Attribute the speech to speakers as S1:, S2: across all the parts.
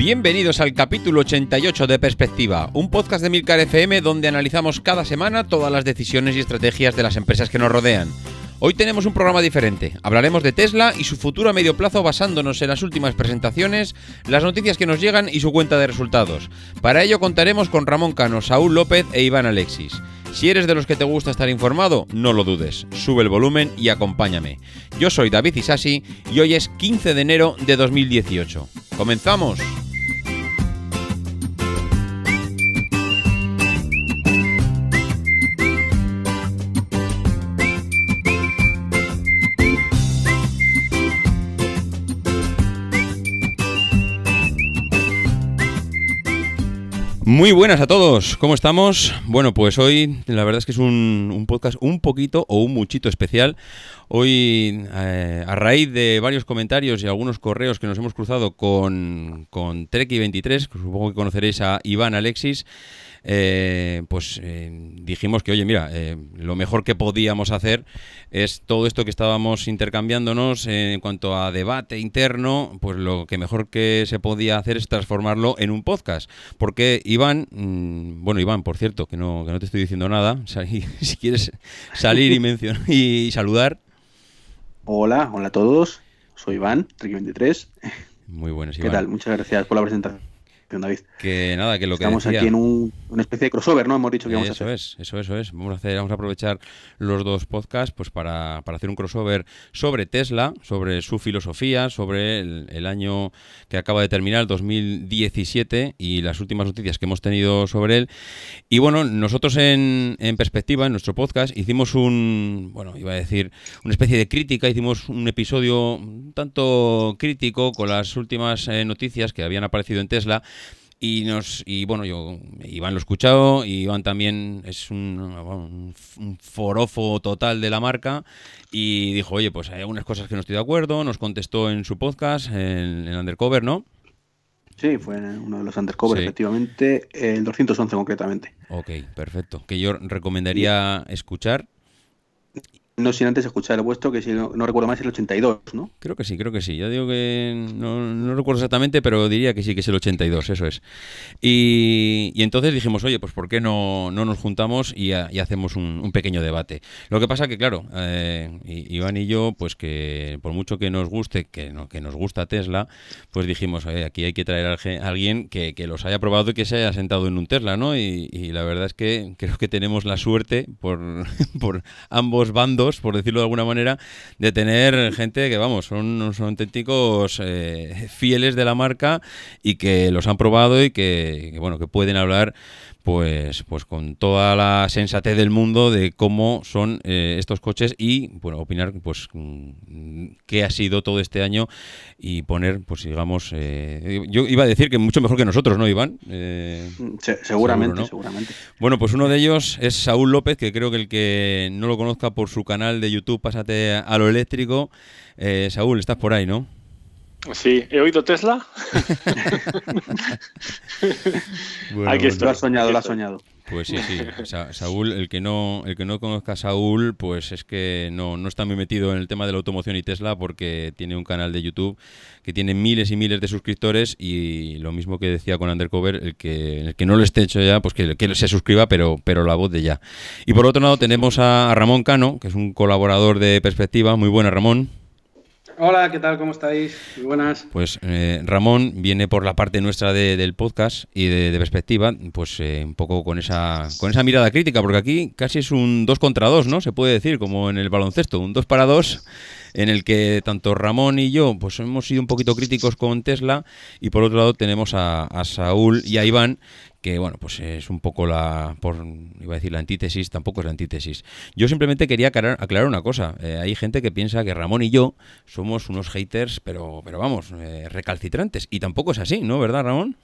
S1: Bienvenidos al capítulo 88 de Perspectiva, un podcast de Milcar FM donde analizamos cada semana todas las decisiones y estrategias de las empresas que nos rodean. Hoy tenemos un programa diferente. Hablaremos de Tesla y su futuro a medio plazo basándonos en las últimas presentaciones, las noticias que nos llegan y su cuenta de resultados. Para ello contaremos con Ramón Cano, Saúl López e Iván Alexis. Si eres de los que te gusta estar informado, no lo dudes. Sube el volumen y acompáñame. Yo soy David Isasi y hoy es 15 de enero de 2018. ¡Comenzamos! Muy buenas a todos, ¿cómo estamos? Bueno, pues hoy la verdad es que es un, podcast un poquito o un muchito especial. Hoy, eh, a raíz de varios comentarios y algunos correos que nos hemos cruzado con, con Treki23, que supongo que conoceréis a Iván Alexis, eh, pues eh, dijimos que, oye, mira, eh, lo mejor que podíamos hacer es todo esto que estábamos intercambiándonos en cuanto a debate interno, pues lo que mejor que se podía hacer es transformarlo en un podcast. Porque Iván, mm, bueno, Iván, por cierto, que no, que no te estoy diciendo nada, si quieres salir y mencionar y saludar.
S2: Hola, hola a todos. Soy Iván, 23
S1: Muy buenas,
S2: Iván. ¿Qué tal? Muchas gracias por la presentación. David.
S1: Que nada, que lo
S2: que Estamos aquí en una especie de crossover, ¿no? Hemos dicho que vamos a hacer.
S1: es, eso es, eso es. Vamos a hacer, vamos a aprovechar los dos podcasts pues para, hacer un crossover sobre Tesla, sobre su filosofía, sobre el, año que acaba de terminar, el 2017, y las últimas noticias que hemos tenido sobre él. Y bueno, nosotros en, perspectiva, en nuestro podcast, hicimos un, bueno, iba a decir, una especie de crítica, hicimos un episodio un tanto crítico con las últimas eh, noticias que habían aparecido en Tesla y nos y bueno, yo Iván lo he escuchado, y Iván también es un, forofo total de la marca y dijo, oye, pues hay algunas cosas que no estoy de acuerdo, nos contestó en su podcast, en, en Undercover, ¿no?
S2: Sí, fue uno de los undercover, efectivamente, el 211 concretamente.
S1: Ok, perfecto. Que yo recomendaría escuchar
S2: no sin antes escuchar el vuestro, que si no, recuerdo más es el 82, ¿no?
S1: Creo que sí, creo que sí. Ya digo que no, recuerdo exactamente, pero diría que sí, que es el 82, eso es. Y, entonces dijimos, oye, pues ¿por qué no, nos juntamos y, hacemos un, pequeño debate? Lo que pasa que, claro, eh, Iván y yo, pues que por mucho que nos guste, que, que nos gusta Tesla, pues dijimos, oye, aquí hay que traer a alguien que, los haya probado y que se haya sentado en un Tesla, ¿no? Y, y la verdad es que creo que tenemos la suerte por, por ambos bandos por decirlo de alguna manera, de tener gente que, vamos, son, son auténticos eh, fieles de la marca y que los han probado y que, bueno, que pueden hablar pues, pues con toda la sensatez del mundo de cómo son eh, estos coches y bueno opinar pues mm, qué ha sido todo este año y poner pues digamos eh, yo iba a decir que mucho mejor que nosotros no Iván
S2: eh, seguramente seguramente.
S1: Bueno pues uno de ellos es Saúl López que creo que el que no lo conozca por su canal de YouTube pásate a lo eléctrico. Saúl estás por ahí no
S3: Sí, he oído Tesla.
S2: bueno, Lo has soñado, lo has soñado.
S1: Pues sí, sí. Saúl, el que no, el que no conozca a Saúl, pues es que no, no está muy metido en el tema de la automoción y Tesla porque tiene un canal de YouTube que tiene miles y miles de suscriptores y lo mismo que decía con Undercover, el que, el que no lo esté hecho ya, pues que, que se suscriba, pero, pero la voz de ya. Y por otro lado tenemos a Ramón Cano, que es un colaborador de Perspectiva. Muy buena, Ramón.
S4: Hola, ¿qué tal? ¿Cómo estáis? Muy buenas.
S1: Pues eh, Ramón viene por la parte nuestra del podcast y de, perspectiva, pues eh, un poco con esa, con esa mirada crítica, porque aquí casi es un dos contra dos, ¿no? Se puede decir, como en el baloncesto, un dos para dos, en el que tanto Ramón y yo pues hemos sido un poquito críticos con Tesla y por otro lado tenemos a, Saúl y a Iván que bueno, pues es un poco la, por, iba a decir la antítesis, tampoco es la antítesis. Yo simplemente quería aclarar, una cosa. Eh, hay gente que piensa que Ramón y yo somos unos haters, pero, pero vamos, eh, recalcitrantes. Y tampoco es así, ¿no? ¿Verdad, Ramón?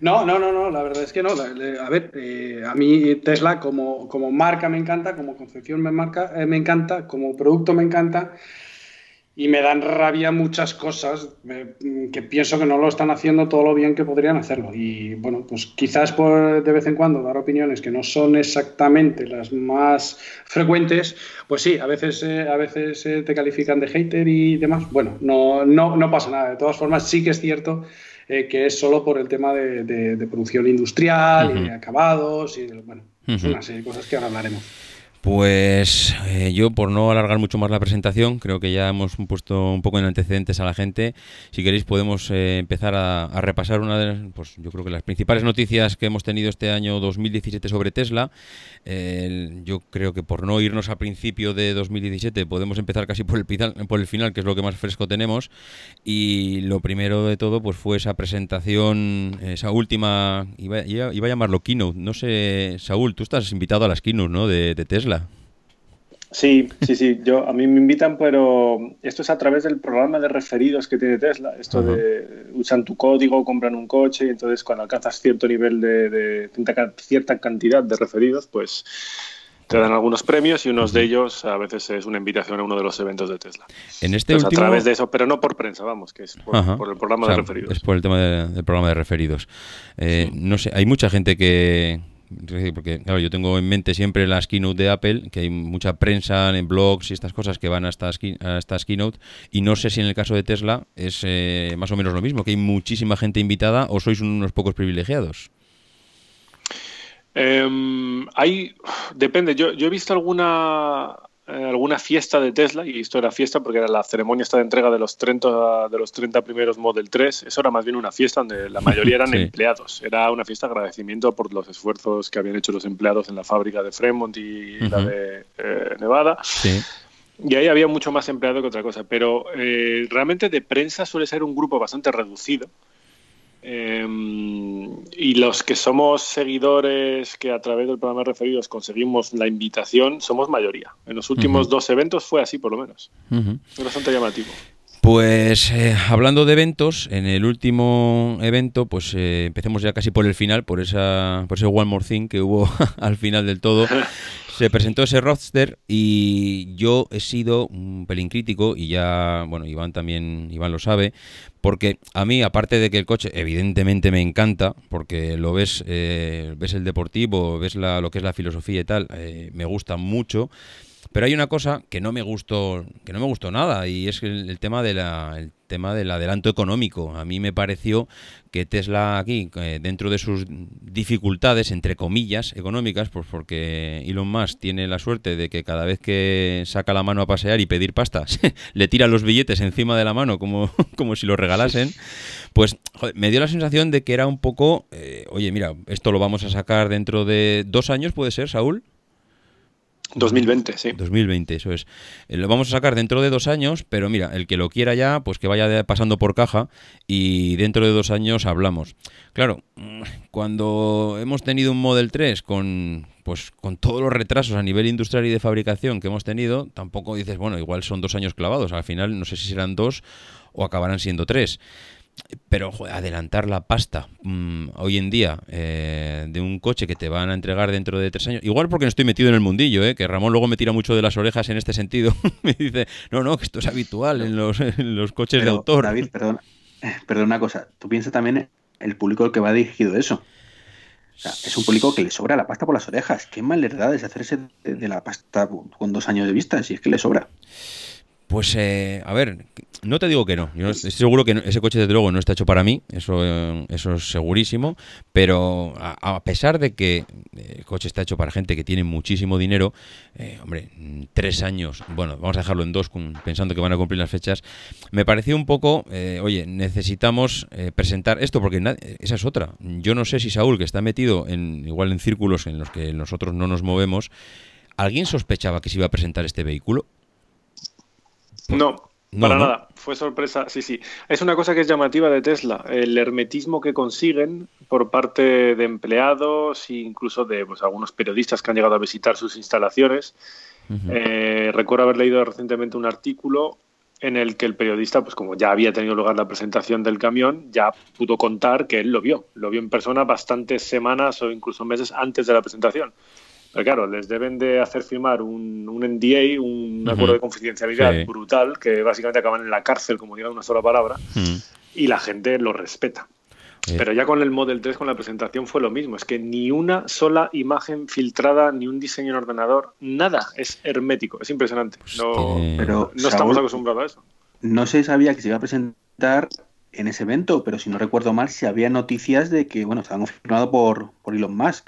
S4: No, no, no, no, la verdad es que no. A ver, eh, a mí Tesla como, como marca me encanta, como concepción me, marca, me encanta, como producto me encanta y me dan rabia muchas cosas que pienso que no lo están haciendo todo lo bien que podrían hacerlo. Y bueno, pues quizás por de vez en cuando dar opiniones que no son exactamente las más frecuentes, pues sí, a veces, eh, a veces eh, te califican de hater y demás. Bueno, no, no, no pasa nada. De todas formas, sí que es cierto eh, que es solo por el tema de, producción industrial y de acabados y bueno, una serie de cosas que ahora hablaremos.
S1: Pues eh, yo, por no alargar mucho más la presentación, creo que ya hemos puesto un poco en antecedentes a la gente. Si queréis, podemos eh, empezar a, repasar una de pues yo creo que las principales noticias que hemos tenido este año 2017 sobre Tesla. yo creo que por no irnos a principio de 2017, podemos empezar casi por el, por el final, que es lo que más fresco tenemos. Y lo primero de todo, pues fue esa presentación, esa última, iba, a llamarlo keynote. No sé, Saúl, tú estás invitado a las keynote, ¿no? de Tesla.
S3: Sí, sí, sí. Yo, a mí me invitan, pero esto es a través del programa de referidos que tiene Tesla. Esto de usan tu código, compran un coche y entonces cuando alcanzas cierto nivel de, cierta cantidad de referidos, pues te dan algunos premios y unos de ellos a veces es una invitación a uno de los eventos de Tesla.
S1: En este último...
S3: A través de eso, pero no por prensa, vamos, que es por, el programa de referidos.
S1: Es por el tema del programa de referidos. Eh, no sé, hay mucha gente que porque claro, yo tengo en mente siempre las keynote de Apple, que hay mucha prensa en blogs y estas cosas que van a estas, keynote, y no sé si en el caso de Tesla es eh, más o menos lo mismo, que hay muchísima gente invitada o sois unos pocos privilegiados.
S3: Hay, depende, yo, he visto alguna eh, alguna fiesta de Tesla, y esto era fiesta porque era la ceremonia esta de entrega de los 30, de los 30 primeros Model 3, eso era más bien una fiesta donde la mayoría eran empleados, era una fiesta de agradecimiento por los esfuerzos que habían hecho los empleados en la fábrica de Fremont y la de eh, Nevada. Y ahí había mucho más empleado que otra cosa, pero eh, realmente de prensa suele ser un grupo bastante reducido. Em, y los que somos seguidores que a través del programa de referidos conseguimos la invitación, somos mayoría. En los últimos dos eventos fue así, por lo menos. Es bastante llamativo.
S1: Pues eh, hablando de eventos, en el último evento, pues eh, empecemos ya casi por el final, por esa, por ese One More Thing que hubo al final del todo. Se presentó ese roadster y yo he sido un pelín crítico y ya, bueno, Iván también, Iván lo sabe, porque a mí, aparte de que el coche evidentemente me encanta, porque lo ves, eh, ves el deportivo, ves la, lo que es la filosofía y tal, eh, me gusta mucho. Pero hay una cosa que no me gustó, que no me gustó nada, y es el, tema de la, tema del adelanto económico. A mí me pareció que Tesla aquí, dentro de sus dificultades, entre comillas, económicas, pues porque Elon Musk tiene la suerte de que cada vez que saca la mano a pasear y pedir pastas, le tira los billetes encima de la mano como, como si lo regalasen, pues me dio la sensación de que era un poco, eh, oye, mira, esto lo vamos a sacar dentro de dos años, ¿puede ser, Saúl?
S3: 2020, sí.
S1: 2020, eso es. Eh, lo vamos a sacar dentro de dos años, pero mira, el que lo quiera ya, pues que vaya pasando por caja y dentro de dos años hablamos. Claro, mm, cuando hemos tenido un Model 3 con, pues, con todos los retrasos a nivel industrial y de fabricación que hemos tenido, tampoco dices, bueno, igual son dos años clavados. Al final no sé si serán dos o acabarán siendo tres. Pero adelantar la pasta mm, hoy en día eh, de un coche que te van a entregar dentro de tres años, igual porque no estoy metido en el mundillo, eh, que Ramón luego me tira mucho de las orejas en este sentido, me dice, no, no, que esto es habitual en los, los coches de autor.
S2: David, perdón, perdón una cosa, tú piensas también el público al que va dirigido eso. es un público que le sobra la pasta por las orejas. Qué mal verdad es hacerse de, la pasta con dos años de vista, si es que le sobra.
S1: Pues, eh, a ver, no te digo que no. Yo estoy seguro que ese coche, desde luego, no está hecho para mí. Eso, eh, eso es segurísimo. Pero a, pesar de que el coche está hecho para gente que tiene muchísimo dinero, eh, hombre, tres años, bueno, vamos a dejarlo en dos, pensando que van a cumplir las fechas, me pareció un poco, oye, necesitamos presentar esto, porque esa es otra. Yo no sé si Saúl, que está metido en igual en círculos en los que nosotros no nos movemos, ¿alguien sospechaba que se iba a presentar este vehículo?
S3: No, para nada, fue sorpresa, sí, sí. Es una cosa que es llamativa de Tesla, el hermetismo que consiguen por parte de empleados e incluso de pues, algunos periodistas que han llegado a visitar sus instalaciones. Eh, recuerdo haber leído recientemente un artículo en el que el periodista, pues como ya había tenido lugar la presentación del camión, ya pudo contar que él lo vio, lo vio en persona bastantes semanas o incluso meses antes de la presentación. Pero claro, les deben de hacer firmar un, un NDA, un acuerdo de confidencialidad brutal, que básicamente acaban en la cárcel, como diga una sola palabra, y la gente lo respeta. Pero ya con el Model 3, con la presentación, fue lo mismo. Es que ni una sola imagen filtrada, ni un diseño en ordenador, nada. Es hermético. Es impresionante. Pues no, pero, no estamos acostumbrados a eso.
S2: No se sabía que se iba a presentar en ese evento, pero si no recuerdo mal, si había noticias de que, bueno, estaban confirmados por, por Elon Musk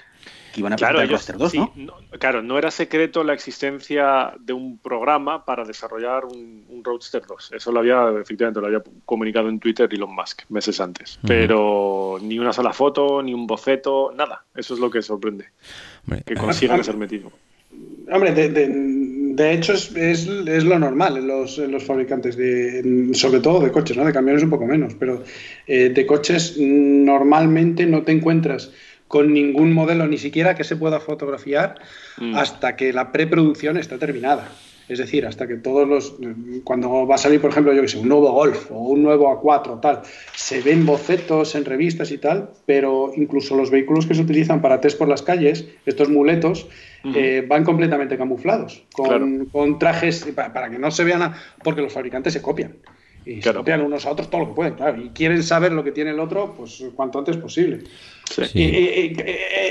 S2: iban a claro, el Roadster 2, ¿no?
S3: Claro, no era secreto la existencia de un programa para desarrollar un, Roadster 2. Eso lo había, efectivamente, lo había comunicado en Twitter Elon Musk meses antes. Pero ni una sola foto, ni un boceto, nada. Eso es lo que sorprende. que consigan ese hermetismo.
S4: Hombre, de, hecho es, es, lo normal en los, los, fabricantes, de, sobre todo de coches, ¿no? De camiones un poco menos, pero eh, de coches normalmente no te encuentras con ningún modelo, ni siquiera que se pueda fotografiar, mm. hasta que la preproducción está terminada. Es decir, hasta que todos los. Cuando va a salir, por ejemplo, yo que sé, un nuevo Golf o un nuevo A4, tal, se ven bocetos en revistas y tal, pero incluso los vehículos que se utilizan para test por las calles, estos muletos, eh, van completamente camuflados, con, trajes para, que no se vean, porque los fabricantes se copian y se copian unos a otros todo lo que pueden, claro, y quieren saber lo que tiene el otro, pues cuanto antes posible. Y,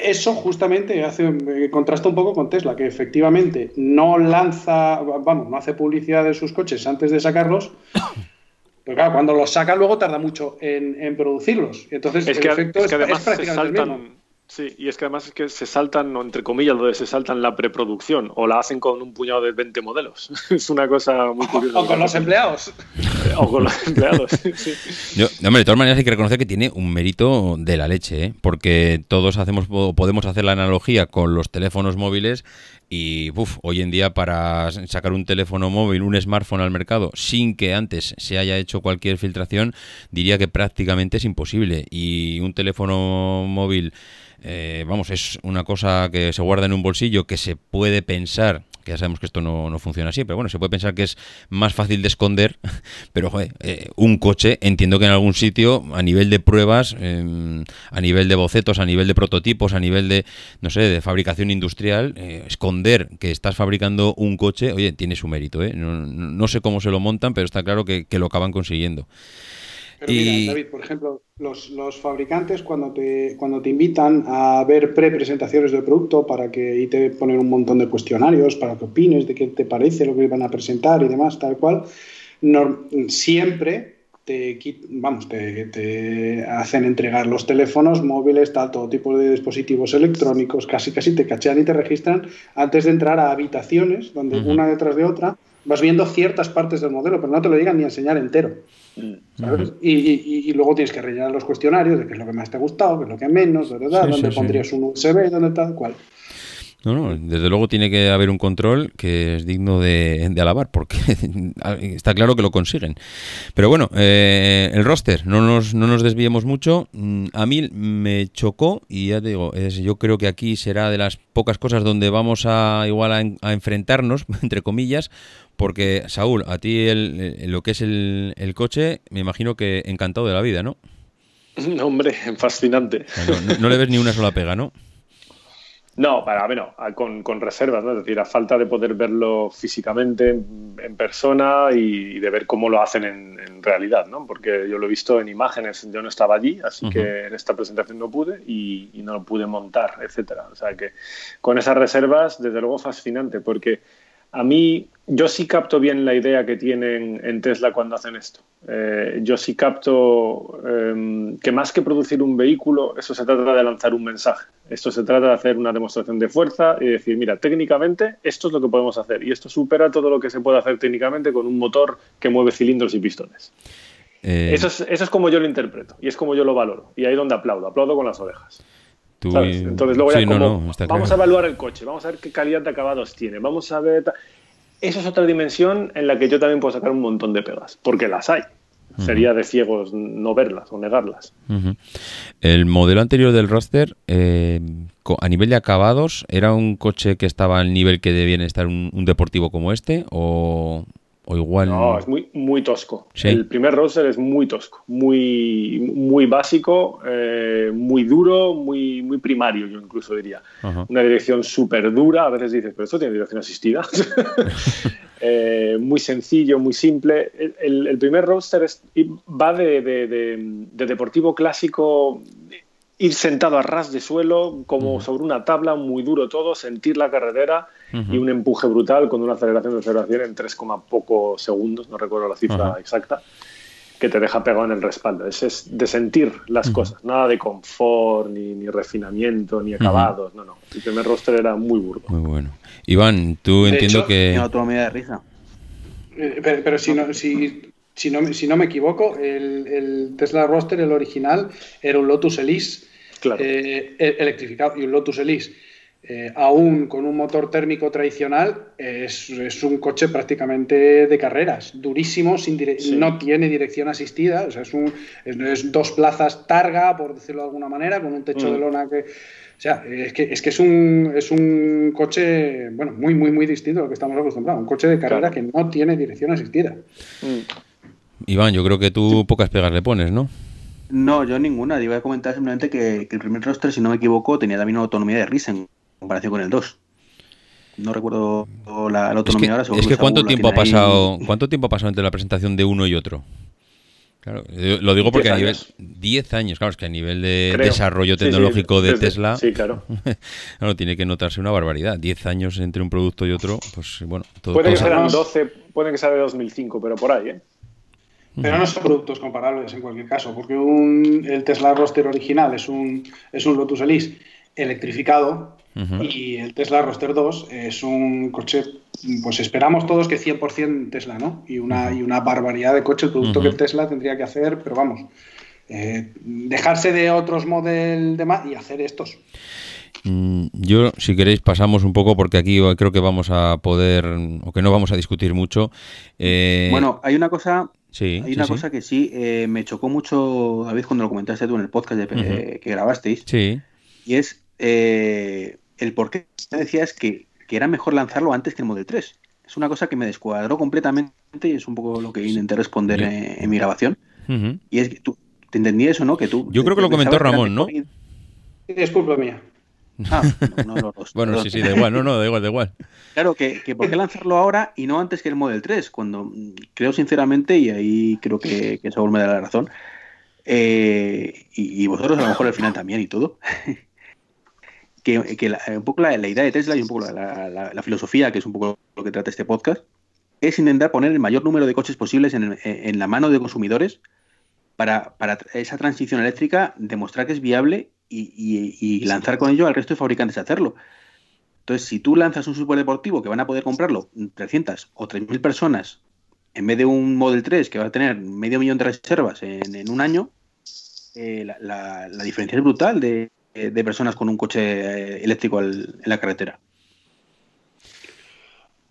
S4: eso justamente hace eh, contrasta un poco con Tesla, que efectivamente no lanza, vamos, no hace publicidad de sus coches antes de sacarlos. Pero claro, cuando los saca luego tarda mucho en, producirlos. Entonces
S3: es que, el efecto es, prácticamente el mismo. Sí, y es que además es que se saltan, entre comillas, donde se saltan la preproducción o la hacen con un puñado de 20 modelos. es una cosa muy curiosa.
S4: O, con los empleados.
S3: o con los empleados,
S1: hombre, de todas maneras hay que reconocer que tiene un mérito de la leche, ¿eh? porque todos hacemos podemos hacer la analogía con los teléfonos móviles y hoy en día para sacar un teléfono móvil, un smartphone al mercado sin que antes se haya hecho cualquier filtración, diría que prácticamente es imposible. Y un teléfono móvil eh, vamos, es una cosa que se guarda en un bolsillo que se puede pensar que ya sabemos que esto no, funciona así, pero bueno, se puede pensar que es más fácil de esconder, pero joder, eh, un coche, entiendo que en algún sitio, a nivel de pruebas, em, a nivel de bocetos, a nivel de prototipos, a nivel de, no sé, de fabricación industrial, eh, esconder que estás fabricando un coche, oye, tiene su mérito, ¿eh? No, sé cómo se lo montan, pero está claro que lo acaban consiguiendo.
S4: Pero mira, David, por ejemplo, los, los, fabricantes cuando te, cuando te invitan a ver pre-presentaciones del producto para que y te ponen un montón de cuestionarios para que opines de qué te parece lo que van a presentar y demás, tal cual, siempre te, vamos, te, te, hacen entregar los teléfonos móviles, tal, todo tipo de dispositivos electrónicos, casi casi te cachean y te registran antes de entrar a habitaciones donde una detrás de otra vas viendo ciertas partes del modelo, pero no te lo llegan ni a enseñar entero. ¿Sabes? y, y, luego tienes que rellenar los cuestionarios de qué es lo que más te ha gustado, qué es lo que menos, ¿verdad? dónde pondrías un USB, dónde tal, cual.
S1: No, no, desde luego tiene que haber un control que es digno de, alabar, porque está claro que lo consiguen. Pero bueno, eh, el roster, no nos, no nos desviemos mucho. Mm, a mí me chocó, y ya te digo, es, yo creo que aquí será de las pocas cosas donde vamos a igual a, enfrentarnos, entre comillas, porque Saúl, a ti el, lo que es el, el coche, me imagino que encantado de la vida, ¿no?
S3: Hombre, fascinante.
S1: no le ves ni una sola pega, ¿no?
S3: No, para bueno, con, con, reservas, ¿no? Es decir, a falta de poder verlo físicamente en, persona y, de ver cómo lo hacen en, realidad, ¿no? Porque yo lo he visto en imágenes, yo no estaba allí, así que en esta presentación no pude y, y, no lo pude montar, etcétera. O sea que con esas reservas, desde luego fascinante, porque a mí, yo sí capto bien la idea que tienen en Tesla cuando hacen esto. Eh, yo sí capto em, que más que producir un vehículo, eso se trata de lanzar un mensaje. Esto se trata de hacer una demostración de fuerza y decir, mira, técnicamente esto es lo que podemos hacer y esto supera todo lo que se puede hacer técnicamente con un motor que mueve cilindros y pistones. Eh, eso, es, eso es como yo lo interpreto y es como yo lo valoro. Y ahí es donde aplaudo, aplaudo con las orejas. Entonces luego ya vamos a evaluar el coche, vamos a ver qué calidad de acabados tiene, vamos a ver... Esa es otra dimensión en la que yo también puedo sacar un montón de pegas, porque las hay. Sería de ciegos no verlas o negarlas.
S1: El modelo anterior del roster, eh, a nivel de acabados, ¿era un coche que estaba al nivel que debía estar un, un deportivo como este? ¿O, o igual.
S3: No, es muy, muy tosco. El primer roster es muy tosco, muy, muy básico, eh, muy duro, muy, muy primario, yo incluso diría. Una dirección súper dura. A veces dices, pero esto tiene dirección asistida. Eh, muy sencillo, muy simple. El, primer roster va de, de deportivo clásico ir sentado a ras de suelo, como sobre una tabla, muy duro todo, sentir la carretera y un empuje brutal con una aceleración de aceleración en 3, pocos segundos, no recuerdo la cifra exacta, que te deja pegado en el respaldo. Es, es de sentir las cosas, nada de confort, ni, refinamiento, ni acabados, no, no. El primer roster era muy burdo.
S1: Muy bueno. Iván, tú entiendo que...
S2: autonomía de risa.
S4: Eh, pero, si, no, si si no, si no me equivoco, el, Tesla Roadster, el original, era un Lotus Elise eh, e, electrificado y un Lotus Elise. Eh, aún con un motor térmico tradicional, es, un coche prácticamente de carreras, durísimo, sin no tiene dirección asistida, o sea, es, un, es, dos plazas targa, por decirlo de alguna manera, con un techo de mm. lona que... O sea, es que es, que es, un, es un coche, bueno, muy, muy, muy distinto a lo que estamos acostumbrados, un coche de carrera que no tiene dirección asistida. Mm.
S1: Iván, yo creo que tú pocas pegas le pones, ¿no?
S2: No, yo ninguna. Iba a comentar simplemente que, el primer roster, si no me equivoco, tenía también una autonomía de risa en comparación con el 2. No recuerdo la, autonomía
S1: ahora. es que cuánto tiempo ha pasado, cuánto tiempo ha pasado entre la presentación de uno y otro. Claro, lo digo porque a nivel 10 años, claro, es que a nivel de desarrollo tecnológico de Tesla,
S3: sí, claro.
S1: claro, tiene que notarse una barbaridad. 10 años entre un producto y otro, pues bueno.
S3: Todo, puede que sean 12, puede que sea de 2005, pero por ahí, ¿eh?
S4: Pero no son productos comparables en cualquier caso, porque un, el Tesla Roadster original es un, es un Lotus Elise electrificado y el Tesla Roadster 2 es un coche, pues esperamos todos que 100% Tesla, ¿no? Y una, y una barbaridad de coche, el producto que Tesla tendría que hacer, pero vamos, eh, dejarse de otros modelos de más y hacer estos.
S1: Mm, yo, si queréis, pasamos un poco porque aquí creo que vamos a poder, o que no vamos a discutir mucho.
S2: Eh, bueno, hay una cosa hay una cosa que sí eh, me chocó mucho, David, cuando lo comentaste tú en el podcast de, que grabasteis.
S1: Sí.
S2: Y es eh, el por qué decías que, que era mejor lanzarlo antes que el Model 3. Es una cosa que me descuadró completamente y es un poco lo que intenté responder en, mi grabación. Y es que tú, ¿te entendí eso, no? Que tú.
S1: Yo creo que lo comentó Ramón, ¿no?
S4: Disculpa mía.
S2: Ah, no, no,
S1: bueno, sí, sí, da igual, no, no, da igual, da igual.
S2: Claro, que, que, ¿por qué lanzarlo ahora y no antes que el Model 3? Cuando mm, creo sinceramente, y ahí creo que, que Saúl me da la razón, eh, y, vosotros a lo mejor al final también y todo, que, que un poco la, idea de Tesla y un poco la, la, filosofía, que es un poco lo que trata este podcast, es intentar poner el mayor número de coches posibles en, en la mano de consumidores para, para esa transición eléctrica demostrar que es viable y, lanzar con ello al resto de fabricantes a hacerlo. Entonces, si tú lanzas un superdeportivo que van a poder comprarlo 300 o 3.000 personas en vez de un Model 3 que va a tener medio millón de reservas en, un año, eh, la, diferencia es brutal de, personas con un coche eh, eléctrico en la carretera.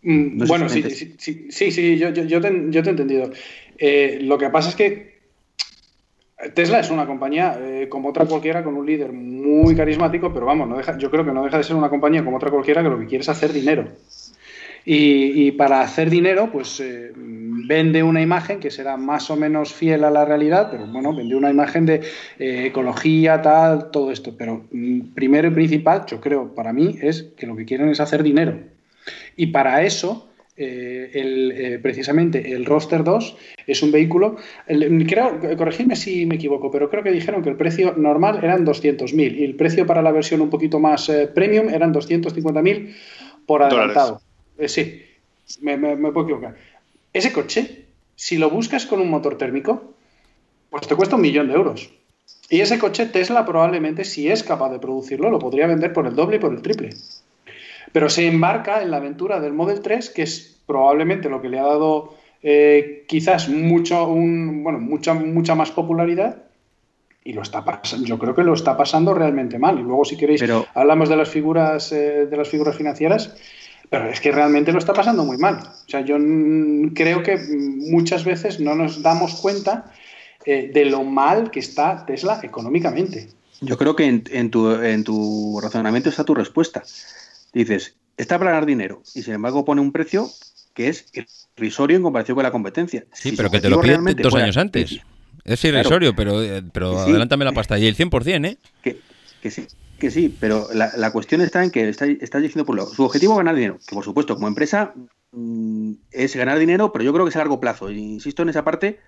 S4: Mm, bueno, sí, sí, sí, yo, yo, te, he entendido. Eh, lo que pasa es que Tesla es una compañía eh, como otra cualquiera con un líder muy carismático, pero vamos, yo creo que no deja de ser una compañía como otra cualquiera que lo que quiere es hacer dinero. Y, para hacer dinero, pues eh, vende una imagen que será más o menos fiel a la realidad, pero bueno, vende una imagen de eh, ecología, tal, todo esto. Pero mm, primero y principal, yo creo, para mí, es que lo que quieren es hacer dinero. Y para eso, eh, el, precisamente el Roster 2 es un vehículo, creo, corregidme si me equivoco, pero creo que dijeron que el precio normal eran 200.000 y el precio para la versión un poquito más premium eran 250.000 por adelantado. Eh, sí, me, puedo equivocar. Ese coche, si lo buscas con un motor térmico, pues te cuesta un millón de euros. Y ese coche Tesla probablemente, si es capaz de producirlo, lo podría vender por el doble y por el triple. Pero se embarca en la aventura del Model 3, que es probablemente lo que le ha dado eh, quizás mucho, bueno, mucha, mucha más popularidad. Y lo está pasando, yo creo que lo está pasando realmente mal. Y luego, si queréis, hablamos de las figuras, eh, de las figuras financieras. Pero es que realmente lo está pasando muy mal. O sea, yo creo que muchas veces no nos damos cuenta eh, de lo mal que está Tesla económicamente.
S2: Yo creo que en, tu, razonamiento está tu respuesta. Dices, está para ganar dinero y sin embargo pone un precio que es irrisorio en comparación con la competencia.
S1: Sí, pero que te lo piden dos años antes. Es irrisorio, pero, eh, pero adelántame la pasta. Y el 100%, ¿eh?
S2: Que, que sí, que sí, pero la, cuestión está en que estás está diciendo por lo su objetivo es ganar dinero, que por supuesto como empresa mm, es ganar dinero, pero yo creo que es a largo plazo. insisto en esa parte.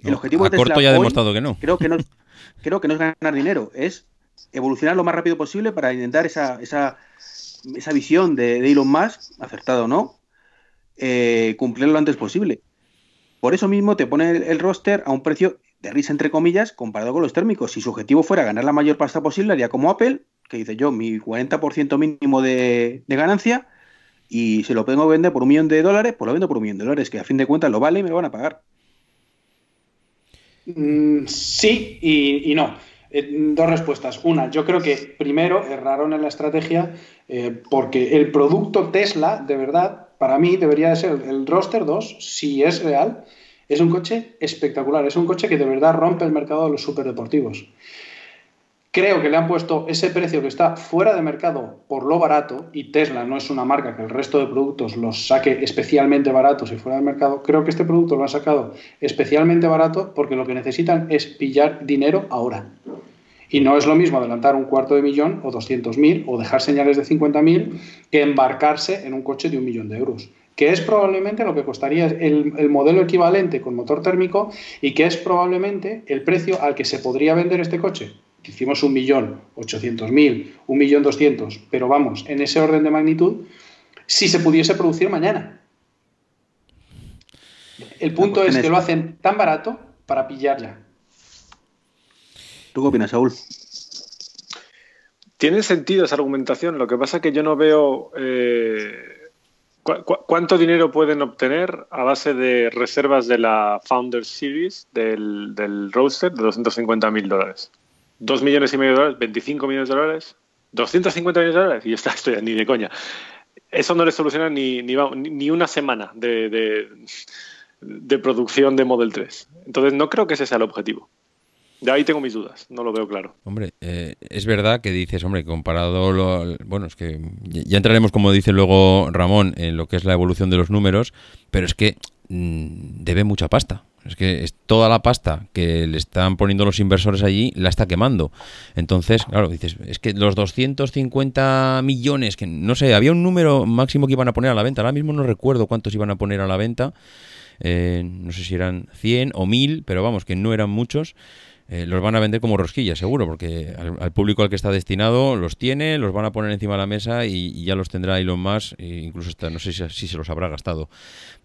S1: El objetivo a corto ya ha demostrado que no.
S2: Creo que no, creo que no es ganar dinero, es evolucionar lo más rápido posible para intentar esa, esa, esa visión de, Elon Musk, acertado o no, eh, cumplirlo lo antes posible. Por eso mismo te pone el roster a un precio de risa entre comillas comparado con los térmicos. Si su objetivo fuera ganar la mayor pasta posible, haría como Apple, que dice yo, mi 40% mínimo de, ganancia, y se lo puedo vender por un millón de dólares, pues lo vendo por un millón de dólares, que a fin de cuentas lo vale y me lo van a pagar.
S4: Mm, sí y, no. Eh, dos respuestas. Una, yo creo que primero erraron en la estrategia eh, porque el producto Tesla, de verdad, para mí debería de ser el Roster 2, si es real, es un coche espectacular, es un coche que de verdad rompe el mercado de los superdeportivos. Creo que le han puesto ese precio que está fuera de mercado por lo barato, y Tesla no es una marca que el resto de productos los saque especialmente baratos y fuera de mercado. Creo que este producto lo han sacado especialmente barato porque lo que necesitan es pillar dinero ahora. Y no es lo mismo adelantar un cuarto de millón o 200.000 o dejar señales de 50.000 que embarcarse en un coche de un millón de euros que es probablemente lo que costaría el, modelo equivalente con motor térmico y que es probablemente el precio al que se podría vender este coche. Hicimos un millón ochocientos mil, un millón doscientos, pero vamos, en ese orden de magnitud, si se pudiese producir mañana. El punto es que lo hacen tan barato para pillar ya.
S2: ¿Tú qué opinas, Saúl?
S3: Tiene sentido esa argumentación, lo que pasa es que yo no veo... Eh, ¿Cuánto dinero pueden obtener a base de reservas de la Founders Series del, del Roadster de 250 mil dólares? ¿2 millones y medio de dólares? ¿25 millones de dólares? ¿250 millones de dólares? Y está, estoy ni de coña. Eso no le soluciona ni, ni, una semana de, de producción de Model 3. Entonces no creo que ese sea el objetivo. De ahí tengo mis dudas, no lo veo claro.
S1: Hombre, eh, es verdad que dices, hombre, comparado, lo, bueno, es que ya entraremos, como dice luego Ramón, en lo que es la evolución de los números, pero es que mm, debe mucha pasta. Es que es toda la pasta que le están poniendo los inversores allí la está quemando. Entonces, claro, dices, es que los 250 millones, que no sé, había un número máximo que iban a poner a la venta. Ahora mismo no recuerdo cuántos iban a poner a la venta. Eh, no sé si eran 100 o 1000, pero vamos, que no eran muchos. Eh, los van a vender como rosquillas, seguro, porque al, público al que está destinado los tiene, los van a poner encima de la mesa y, ya los tendrá Elon Musk, e incluso no sé si, se los habrá gastado.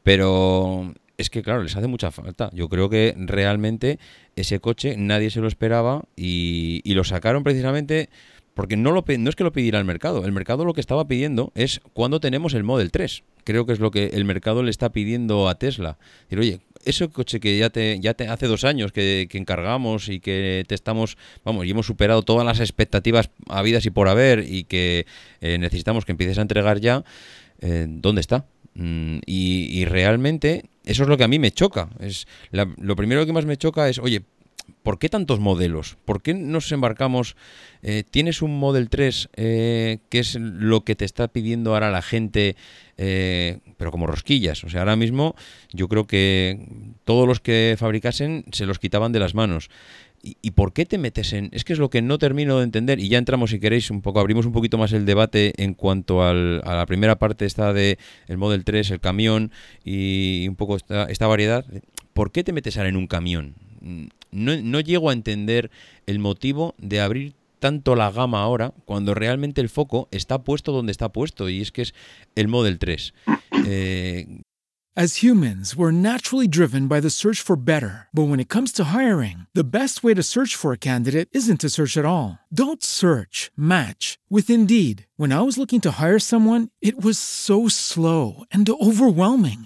S1: Pero es que, claro, les hace mucha falta. Yo creo que realmente ese coche nadie se lo esperaba y, y lo sacaron precisamente porque no, lo, no es que lo pidiera el mercado, el mercado lo que estaba pidiendo es cuándo tenemos el Model 3. Creo que es lo que el mercado le está pidiendo a Tesla. Decir, oye, ese coche que ya te, ya te hace dos años que, encargamos y que te estamos, vamos, y hemos superado todas las expectativas habidas y por haber y que eh, necesitamos que empieces a entregar ya, eh, ¿dónde está? Mm, y, realmente eso es lo que a mí me choca. Es lo primero que más me choca es, oye, ¿por qué tantos modelos? ¿Por qué nos embarcamos? Eh, ¿Tienes un Model 3 eh, que es lo que te está pidiendo ahora la gente, eh, pero como rosquillas? O sea, ahora mismo yo creo que todos los que fabricasen se los quitaban de las manos. ¿Y, por qué te metes en...? Es que es lo que no termino de entender y ya entramos, si queréis, un poco, abrimos un poquito más el debate en cuanto a la primera parte esta de el Model 3, el camión y un poco esta, variedad. ¿Por qué te metes ahora en un camión? no, no llego a entender el motivo de abrir tanto la gama ahora cuando realmente el foco está puesto donde está puesto y es que es el Model 3. Eh,
S5: As humans, we're naturally driven by the search for better. But when it comes to hiring, the best way to search for a candidate isn't to search at all. Don't search, match with Indeed. When I was looking to hire someone, it was so slow and overwhelming.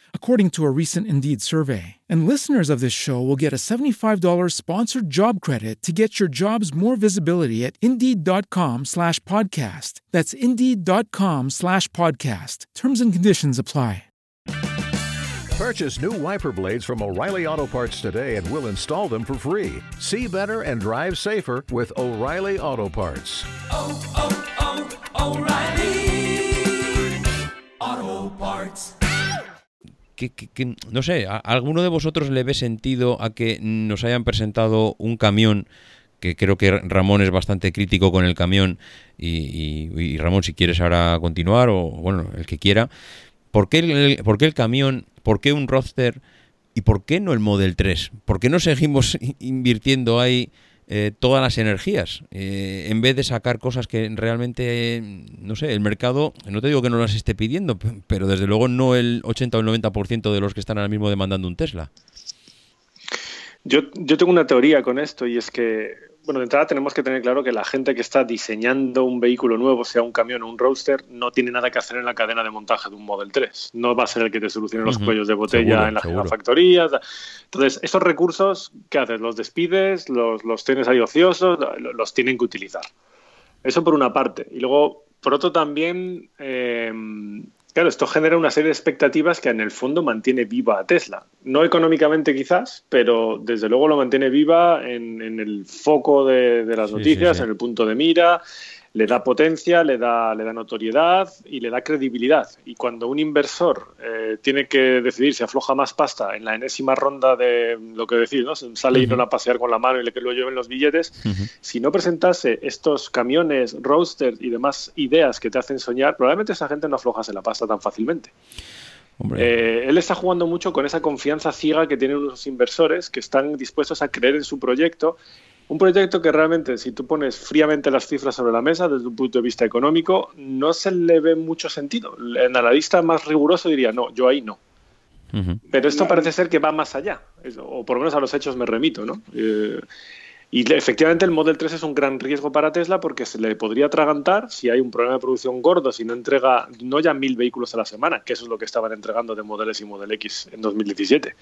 S5: according to a recent Indeed survey. And listeners of this show will get a $75 sponsored job credit to get your jobs more visibility at Indeed.com slash podcast. That's Indeed.com slash podcast. Terms and conditions apply.
S6: Purchase new wiper blades from O'Reilly Auto Parts today and we'll install them for free. See better and drive safer with O'Reilly Auto Parts. Oh, oh,
S1: oh, O'Reilly Auto Parts. Que, no sé, ¿a alguno de vosotros le ve sentido a que nos hayan presentado un camión? que creo que Ramón es bastante crítico con el camión y, Ramón si quieres ahora continuar o bueno, el que quiera. ¿Por qué el, ¿Por qué el camión? ¿Por qué un roster? ¿Y por qué no el Model 3? ¿Por qué no seguimos invirtiendo ahí eh, todas las energías, eh, en vez de sacar cosas que realmente, no sé, el mercado, no te digo que no las esté pidiendo, pero desde luego no el 80 o el 90% de los que están ahora mismo demandando un Tesla.
S3: Yo, yo tengo una teoría con esto y es que bueno, de entrada tenemos que tener claro que la gente que está diseñando un vehículo nuevo, sea un camión o un roadster, no tiene nada que hacer en la cadena de montaje de un Model 3. No va a ser el que te solucione los cuellos de botella en la factoría. Entonces, esos recursos, ¿qué haces? Los despides, los, los tienes ahí ociosos, los tienen que utilizar. Eso por una parte. Y luego, por otro también, eh, Claro, esto genera una serie de expectativas que en el fondo mantiene viva a Tesla. No económicamente quizás, pero desde luego lo mantiene viva en, el foco de, las noticias, en el punto de mira, le da potencia, le da, le da notoriedad y le da credibilidad. Y cuando un inversor eh, tiene que decidir si afloja más pasta en la enésima ronda de lo que decir, ¿no? sale y no a pasear con la mano y le que lo lleven los billetes, si no presentase estos camiones, roasters y demás ideas que te hacen soñar, probablemente esa gente no aflojase la pasta tan fácilmente. Eh, él está jugando mucho con esa confianza ciega que tienen los inversores que están dispuestos a creer en su proyecto un proyecto que realmente, si tú pones fríamente las cifras sobre la mesa desde un punto de vista económico, no se le ve mucho sentido. El analista más riguroso diría, no, yo ahí no. Pero esto parece ser que va más allá, o por lo menos a los hechos me remito, ¿no? Eh, y efectivamente el Model 3 es un gran riesgo para Tesla porque se le podría atragantar si hay un problema de producción gordo, si no entrega no ya mil vehículos a la semana, que eso es lo que estaban entregando de Model S y Model X en 2017,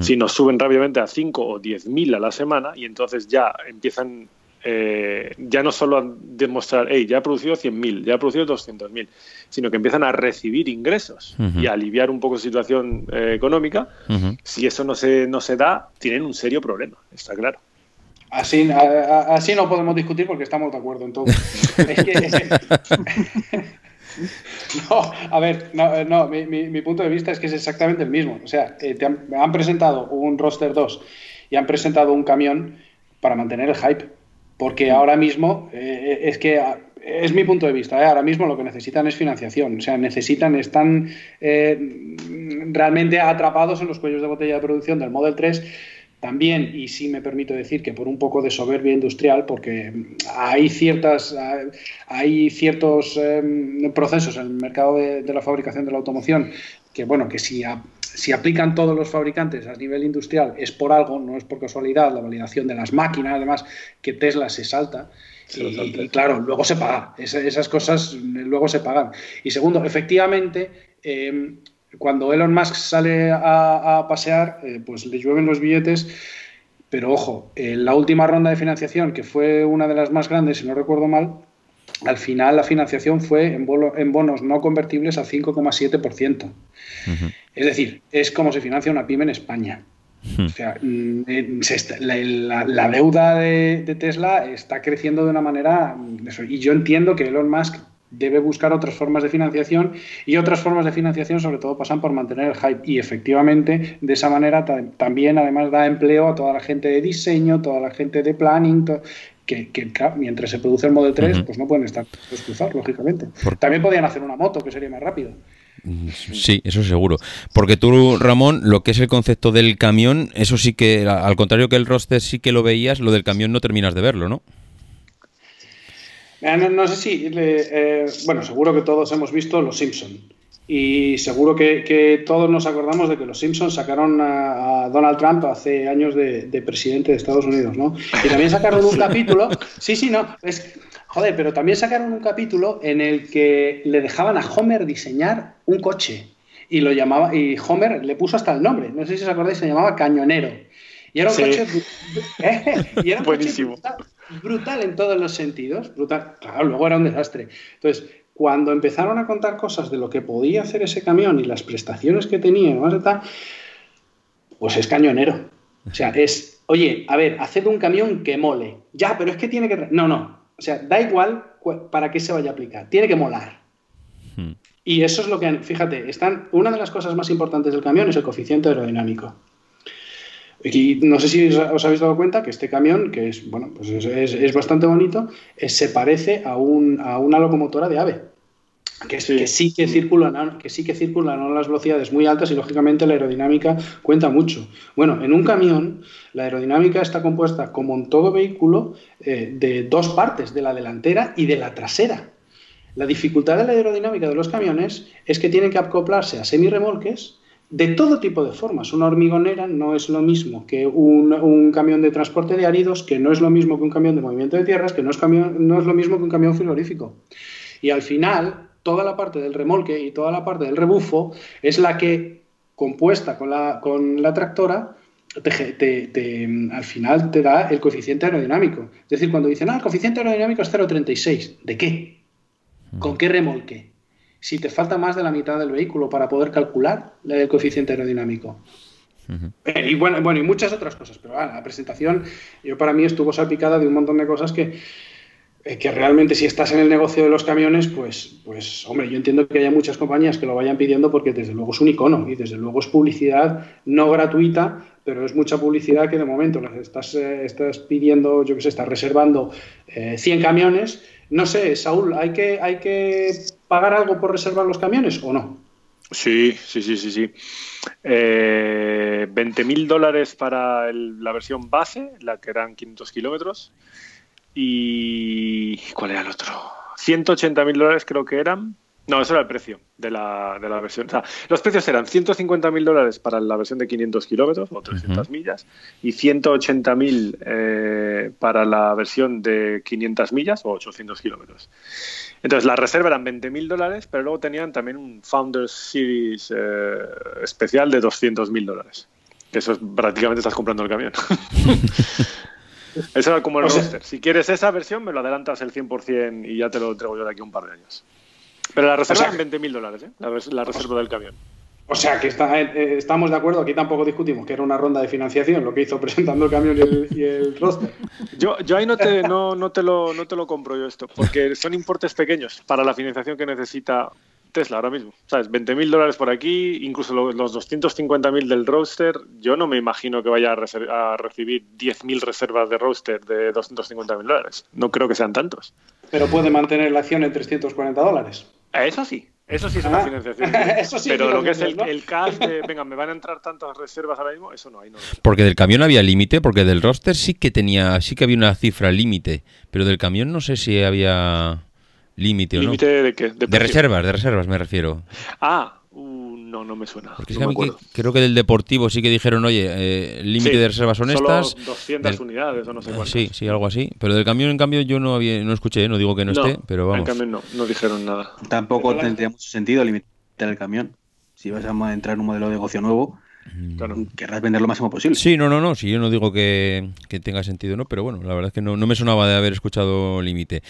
S3: si nos suben rápidamente a 5 o 10 mil a la semana y entonces ya empiezan eh, ya no solo a demostrar, hey, ya ha producido 100.000, ya ha producido 200.000, sino que empiezan a recibir ingresos y a aliviar un poco su situación eh, económica. Si eso no se, no se da, tienen un serio problema, está claro.
S4: Así, así no podemos discutir porque estamos de acuerdo en todo. no, a ver, no, mi, punto de vista es que es exactamente el mismo. O sea, eh, han, presentado un roster 2 y han presentado un camión para mantener el hype. Porque ahora mismo eh, es que es mi punto de vista. ¿eh? Ahora mismo lo que necesitan es financiación. O sea, necesitan, están realmente atrapados en los cuellos de botella de producción del Model 3 también, y sí me permito decir que por un poco de soberbia industrial, porque hay, ciertas, hay ciertos em, procesos en el mercado de, la fabricación de la automoción que, bueno, que si si aplican todos los fabricantes a nivel industrial es por algo, no es por casualidad, la validación de las máquinas, además que Tesla se salta. y, claro, luego se paga. esas cosas luego se pagan. Y segundo, efectivamente, eh, cuando Elon Musk sale a, pasear, eh, pues le llueven los billetes. Pero ojo, en la última ronda de financiación, que fue una de las más grandes, si no recuerdo mal, al final la financiación fue en, en bonos no convertibles al 5,7%. Es decir, es como se financia una pyme en España. O sea, mm, la, deuda de, Tesla está creciendo de una manera... Y yo entiendo que Elon Musk debe buscar otras formas de financiación y otras formas de financiación sobre todo pasan por mantener el hype y efectivamente de esa manera también además da empleo a toda la gente de diseño, toda la gente de planning, que, mientras se produce el Model 3 pues no pueden estar cruzados, lógicamente. También podrían hacer una moto que sería más rápido.
S1: Mm, sí, eso seguro. Porque tú, Ramón, lo que es el concepto del camión, eso sí que, al contrario que el roster sí que lo veías, lo del camión no terminas de verlo, ¿no?
S4: Eh, no, sé si, eh, bueno, seguro que todos hemos visto Los Simpson y seguro que, todos nos acordamos de que Los Simpsons sacaron a, Donald Trump hace años de, presidente de Estados Unidos, ¿no? Y también sacaron un capítulo, sí, sí, no, es, joder, pero también sacaron un capítulo en el que le dejaban a Homer diseñar un coche y lo llamaba, y Homer le puso hasta el nombre, no sé si os acordáis, se llamaba Cañonero. Y era un coche, ¿eh? y era un Buenísimo. Coche brutal en todos los sentidos, brutal. Claro, luego era un desastre. Entonces, cuando empezaron a contar cosas de lo que podía hacer ese camión y las prestaciones que tenía, y tal, pues es cañonero. O sea, es, oye, a ver, haced un camión que mole. Ya, pero es que tiene que... No, no. O sea, da igual para qué se vaya a aplicar. Tiene que molar. Hmm. Y eso es lo que, fíjate, están, una de las cosas más importantes del camión es el coeficiente aerodinámico. Y no sé si os habéis dado cuenta que este camión, que es, bueno, pues es, bastante bonito, eh, se parece a, un, a, una locomotora de ave. Que, sí. que, sí que circulan, que sí que circulan a las velocidades muy altas y lógicamente la aerodinámica cuenta mucho. Bueno, en un camión la aerodinámica está compuesta, como en todo vehículo, eh, de dos partes, de la delantera y de la trasera. La dificultad de la aerodinámica de los camiones es que tienen que acoplarse a semirremolques de todo tipo de formas. Una hormigonera no es lo mismo que un, camión de transporte de áridos, que no es lo mismo que un camión de movimiento de tierras, que no es, no es lo mismo que un camión frigorífico. Y al final, toda la parte del remolque y toda la parte del rebufo es la que, compuesta con la, con la tractora, al final te da el coeficiente aerodinámico. Es decir, cuando dicen, ah, el coeficiente aerodinámico es 0,36, ¿de qué? ¿Con qué remolque? Si te falta más de la mitad del vehículo para poder calcular el coeficiente aerodinámico. Eh, y bueno, bueno, y muchas otras cosas, pero la presentación yo para mí estuvo salpicada de un montón de cosas que, eh, que realmente si estás en el negocio de los camiones, pues, pues hombre, yo entiendo que haya muchas compañías que lo vayan pidiendo porque desde luego es un icono y desde luego es publicidad no gratuita, pero es mucha publicidad que de momento estás, eh, estás pidiendo, yo qué sé, estás reservando 100 camiones. No sé, Saúl, ¿hay que, hay que pagar algo por reservar los camiones o no?
S3: Sí, sí, sí, sí, sí. Eh, 20.000 dólares para la versión base, la que eran 500 kilómetros. Y... ¿Cuál era el otro? 180.000 dólares creo que eran no, eso era el precio de la, de la versión. O sea, los precios eran 150.000 dólares para la versión de 500 kilómetros o 300 millas y 180.000 eh, para la versión de 500 millas o 800 kilómetros. Entonces, la reserva eran 20.000 dólares, pero luego tenían también un Founders Series eh, especial de 200.000 dólares. Eso es prácticamente estás comprando el camión. Eso era como el roster. Si quieres esa versión, me lo adelantas el 100% y ya te lo entrego yo de aquí un par de años. Pero la reserva es 20.000 dólares, ¿eh? la, reserva del camión.
S4: O sea, que está, eh, eh, estamos de acuerdo, aquí tampoco discutimos que era una ronda de financiación lo que hizo presentando el camión y el, roster.
S3: Yo, yo ahí no te, no, no, te lo, no te lo compro yo esto, porque son importes pequeños para la financiación que necesita Tesla ahora mismo. ¿Sabes? 20.000 dólares por aquí, incluso los, 250.000 del roster. Yo no me imagino que vaya a, a recibir 10.000 reservas de roster de 250.000 dólares. No creo que sean tantos.
S4: Pero puede mantener la acción en 340 dólares.
S3: Eso sí, eso sí es una ah, financiación. Pero lo que es el, cash de, venga, me van a entrar tantas reservas ahora mismo, eso no hay. No.
S1: Porque del camión había límite, porque del roster sí que tenía, sí que había una cifra límite, pero del camión no sé si había límite o no.
S3: ¿Límite de qué?
S1: De, reservas, de reservas me refiero.
S3: Ah, no. no, no me suena.
S1: creo que del deportivo sí que dijeron, oye, eh, el límite de reservas son estas.
S3: 200 unidades o no sé cuántas.
S1: Sí, sí, algo así. Pero del camión, en cambio, yo no había, no escuché, no digo que no, esté, pero vamos.
S3: En cambio, no, no dijeron nada.
S2: Tampoco tendría mucho sentido limitar el camión. Si vas a entrar en un modelo de negocio nuevo, Claro. Querrás vender lo máximo posible.
S1: Sí, no, no, no. Si yo no digo que, tenga sentido, no, pero bueno, la verdad es que no, me sonaba de haber escuchado límite.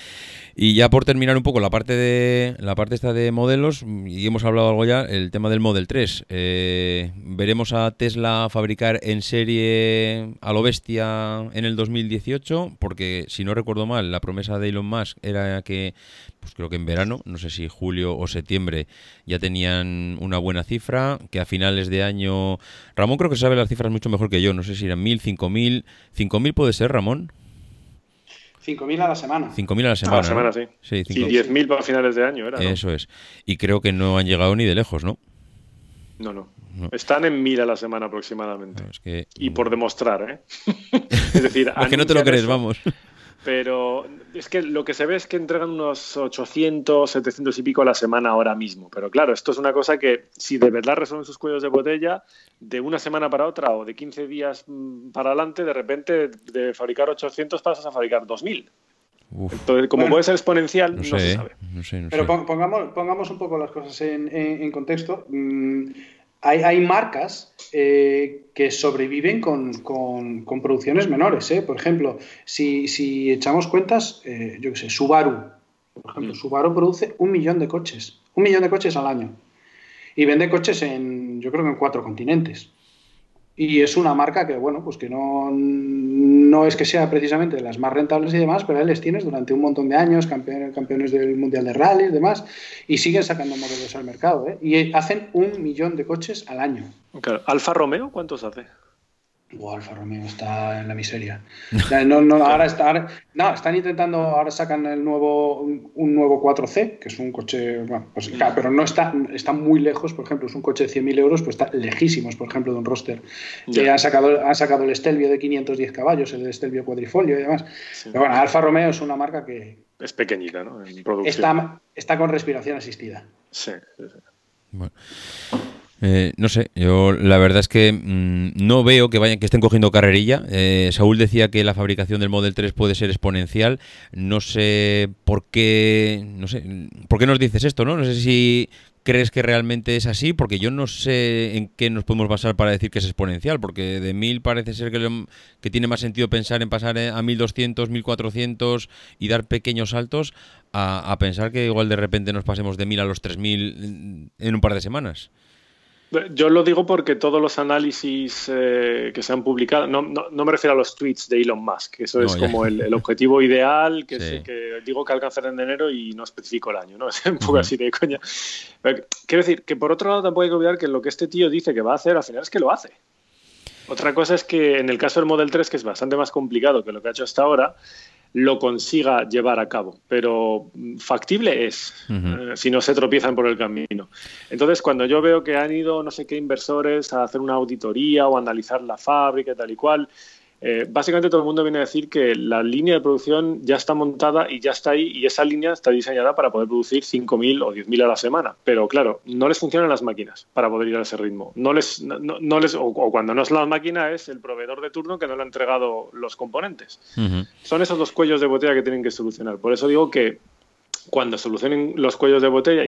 S1: Y ya por terminar un poco la parte de la parte esta de modelos, y hemos hablado algo ya, el tema del Model 3. Eh, veremos a Tesla fabricar en serie a lo bestia en el 2018, porque si no recuerdo mal, la promesa de Elon Musk era que pues creo que en verano, no sé si julio o septiembre, ya tenían una buena cifra, que a finales de año... Ramón creo que sabe las cifras mucho mejor que yo, no sé si eran mil, cinco mil... ¿Cinco mil puede ser, Ramón?
S4: 5.000 a la semana.
S1: 5.000 a la semana.
S3: A la semana, sí. Sí, 10.000 para finales de año era.
S1: Eso es. Y creo que no han llegado ni de lejos, ¿no?
S3: No, no. Están en 1.000 a la semana aproximadamente. Y por demostrar, ¿eh?
S1: es decir, que no te lo crees, vamos
S3: pero es que lo que se ve es que entregan unos 800, 700 y pico a la semana ahora mismo. Pero claro, esto es una cosa que si de verdad resuelven sus cuellos de botella, de una semana para otra o de 15 días mm, para adelante, de repente de fabricar 800 pasas a fabricar 2000. Entonces, como puede ser exponencial, no, se sabe.
S4: Pero pongamos, pongamos un poco las cosas en, contexto. Mm, hay, marcas eh, que sobreviven con, producciones menores. ¿eh? Por ejemplo, si, echamos cuentas, eh, yo qué sé, Subaru. Por ejemplo, mm. Subaru produce un millón de coches. Un millón de coches al año. Y vende coches en, yo creo que en cuatro continentes. Y es una marca que, bueno, pues que no, no es que sea precisamente de las más rentables y demás, pero ahí les tienes durante un montón de años, campeones, campeones del Mundial de Rally y demás, y siguen sacando modelos al mercado. ¿eh? Y hacen un millón de coches al año.
S3: ¿Alfa Romeo cuántos hace?
S4: O Alfa Romeo está en la miseria. No, no, ahora, está, no, están intentando, ahora sacan el nuevo, un nuevo 4C, que es un coche, bueno, pues, claro, pero no está, está muy lejos, por ejemplo, es un coche de 100.000 euros, pues está lejísimos, por ejemplo, de un roster. Ya. han, sacado, han sacado el Stelvio de 510 caballos, el Stelvio cuadrifolio y demás. Pero bueno, Alfa Romeo es una marca que...
S3: Es pequeñita, ¿no?
S4: Está, está con respiración asistida.
S3: Sí, sí, sí.
S1: Bueno. Eh, no sé, yo la verdad es que mm, no veo que vayan que estén cogiendo carrerilla. Eh, Saúl decía que la fabricación del Model 3 puede ser exponencial. No sé por qué, no sé, por qué nos dices esto, ¿no? No sé si crees que realmente es así, porque yo no sé en qué nos podemos basar para decir que es exponencial, porque de 1000 parece ser que, que tiene más sentido pensar en pasar a 1200, 1400 y dar pequeños saltos a, a pensar que igual de repente nos pasemos de 1000 a los 3000 en un par de semanas.
S3: Yo lo digo porque todos los análisis eh, que se han publicado, no, no, me refiero a los tweets de Elon Musk, eso es como el, objetivo ideal que, que, digo que alcanzará en enero y no especifico el año, ¿no? Es un poco así de coña. quiero decir que por otro lado tampoco hay que olvidar que lo que este tío dice que va a hacer, al final es que lo hace. Otra cosa es que en el caso del Model 3, que es bastante más complicado que lo que ha hecho hasta ahora, lo consiga llevar a cabo, pero factible es, eh, si no se tropiezan por el camino. Entonces, cuando yo veo que han ido no sé qué inversores a hacer una auditoría o analizar la fábrica y tal y cual, eh, básicamente todo el mundo viene a decir que la línea de producción ya está montada y ya está ahí y esa línea está diseñada para poder producir 5.000 o 10.000 a la semana. Pero claro, no les funcionan las máquinas para poder ir a ese ritmo. No les, no, les, o, cuando no es la máquina es el proveedor de turno que no le ha entregado los componentes. Son esos los cuellos de botella que tienen que solucionar. Por eso digo que cuando solucionen los cuellos de botella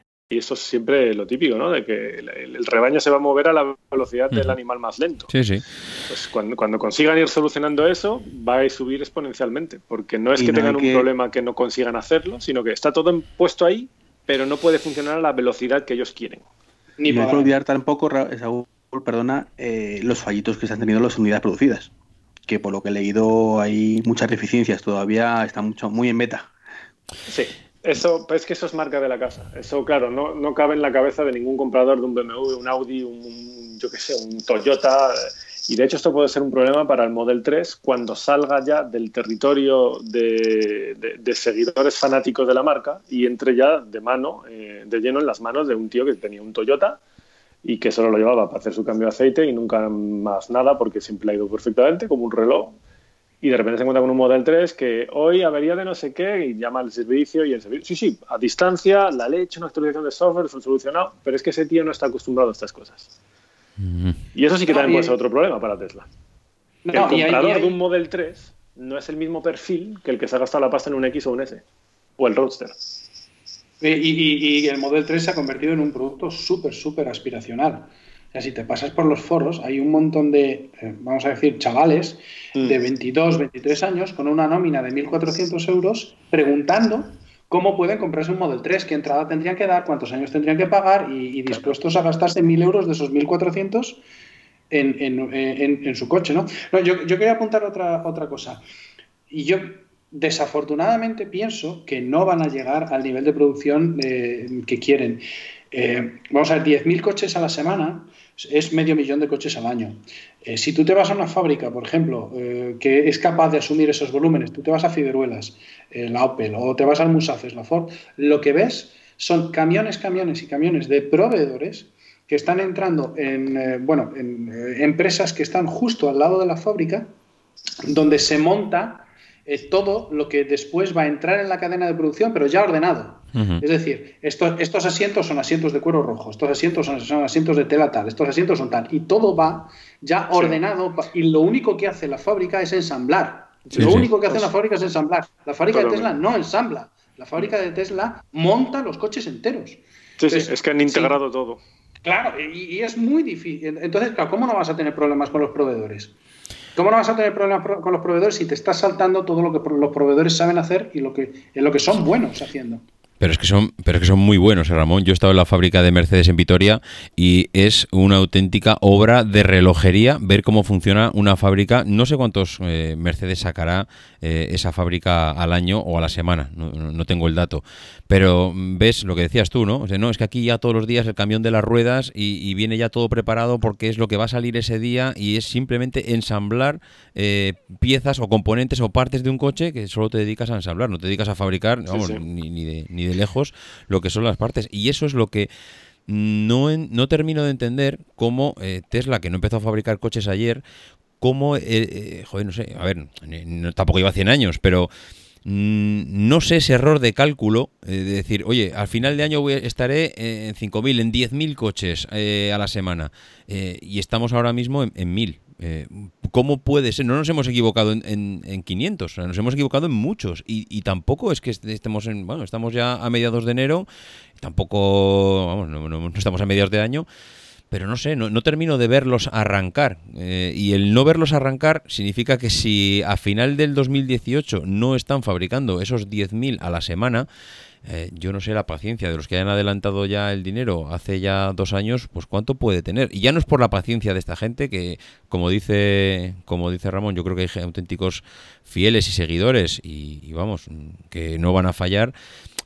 S3: Y eso es siempre lo típico, ¿no? De que el, el rebaño se va a mover a la velocidad del animal más lento.
S1: Sí, sí.
S3: Pues cuando, cuando, consigan ir solucionando eso, va a subir exponencialmente. Porque no es que
S2: no
S3: tengan un
S2: que-
S3: problema que no consigan hacerlo, sino que está todo puesto ahí, pero no puede funcionar a la velocidad que ellos quieren.
S4: Ni
S2: Y no hay que olvidar tampoco, Ra- Saúl, perdona, eh, los fallitos que se han tenido las unidades producidas. Que por lo que he leído hay muchas deficiencias, todavía está mucho, muy en meta.
S3: Sí, eso, es que eso es marca de la casa. Eso, claro, no, no cabe en la cabeza de ningún comprador de un BMW, un Audi, un, yo qué sé, un Toyota. Y de hecho esto puede ser un problema para el Model 3 cuando salga ya del territorio de, seguidores fanáticos de la marca y entre ya de mano, eh, de lleno en las manos de un tío que tenía un Toyota y que solo lo llevaba para hacer su cambio de aceite y nunca más nada porque siempre ha ido perfectamente, como un reloj. Y de repente se encuentra con un Model 3 que hoy avería de no sé qué y llama al servicio y el servicio, sí, sí, a distancia, la leche, una actualización de software, solucionado, pero es que ese tío no está acostumbrado a estas cosas. Y eso sí que también puede ser otro problema para Tesla.
S4: No,
S3: el
S4: y hay-
S3: comprador
S4: y hay-
S3: de un Model 3 no es el mismo perfil que el que se ha gastado la pasta en un X o un S. O el Roadster.
S4: Eh, Y, y- y el Model 3 se ha convertido en un producto súper, súper aspiracional. O sea, si te pasas por los foros, hay un montón de, eh, vamos a decir, chavales
S3: Mm.
S4: de 22, 23 años con una nómina de 1.400 euros preguntando cómo pueden comprarse un Model 3, qué entrada tendrían que dar, cuántos años tendrían que pagar y, y dispuestos a gastarse 1.000 euros de esos 1.400 en, en- en- en su coche. ¿no? No, yo, yo quería apuntar otra, otra cosa. Y yo desafortunadamente pienso que no van a llegar al nivel de producción eh, que quieren. Eh, vamos a ver, 10.000 coches a la semana es medio millón de coches al año. Eh, si tú te vas a una fábrica, por ejemplo, eh, que es capaz de asumir esos volúmenes, tú te vas a Figueruelas, eh, la Opel, o te vas al Musafes, la Ford, lo que ves son camiones, camiones y camiones de proveedores que están entrando en, eh, bueno, en empresas que están justo al lado de la fábrica, donde se monta todo lo que después va a entrar en la cadena de producción, pero ya ordenado. Es decir, estos, estos asientos son asientos de cuero rojo, estos asientos son, son asientos de tela tal, estos asientos son tal, y todo va ya ordenado, y lo único que hace la fábrica es ensamblar.
S1: Sí,
S4: lo
S1: sí.
S4: único que hace la fábrica es ensamblar. La fábrica de Tesla
S3: bien.
S4: no ensambla, la fábrica de Tesla monta los coches enteros.
S3: Sí, sí, es que han integrado todo.
S4: Claro, y, y es muy difícil. Entonces, claro, ¿cómo no vas a tener problemas con los proveedores? ¿Cómo no vas a tener problemas pro- con los proveedores si te estás saltando todo lo que los proveedores saben hacer y lo que, en lo que son buenos haciendo?
S1: Pero es que son, pero es que son muy buenos, eh, Ramón. Yo he estado en la fábrica de Mercedes en Vitoria y es una auténtica obra de relojería ver cómo funciona una fábrica. No sé cuántos eh, Mercedes sacará eh, esa fábrica al año o a la semana, no, tengo el dato. Pero mm, ves lo que decías tú, ¿no? O sea, no, es que aquí ya todos los días el camión de las ruedas y, y viene ya todo preparado porque es lo que va a salir ese día y es simplemente ensamblar eh, piezas o componentes o partes de un coche que solo te dedicas a ensamblar, no te dedicas a fabricar, vamos,
S3: sí.
S1: Ni, ni de, ni de lejos lo que son las partes. Y eso es lo que no, no termino de entender cómo eh, Tesla, que no empezó a fabricar coches ayer, cómo, eh, eh, joder, no sé, a ver, no- tampoco lleva 100 años, pero mm, no sé ese error de cálculo eh, de decir, oye, al final de año voy a- estaré en 5.000, en 10.000 coches a la semana y estamos ahora mismo en, en 1.000. Eh, ¿Cómo puede ser? No nos hemos equivocado en, en, en 500, o sea, nos hemos equivocado en muchos y, tampoco es que est- estemos en, bueno, estamos ya a mediados de enero, tampoco, vamos, no, estamos a mediados de año, pero no sé, no, no termino de verlos arrancar. Eh, y el no verlos arrancar significa que si a final del 2018 no están fabricando esos 10.000 a la semana, eh, yo no sé la paciencia de los que hayan adelantado ya el dinero hace ya dos años, pues cuánto puede tener. Y ya no es por la paciencia de esta gente que, como dice, como dice Ramón, yo creo que hay auténticos fieles y seguidores y vamos, que no van a fallar.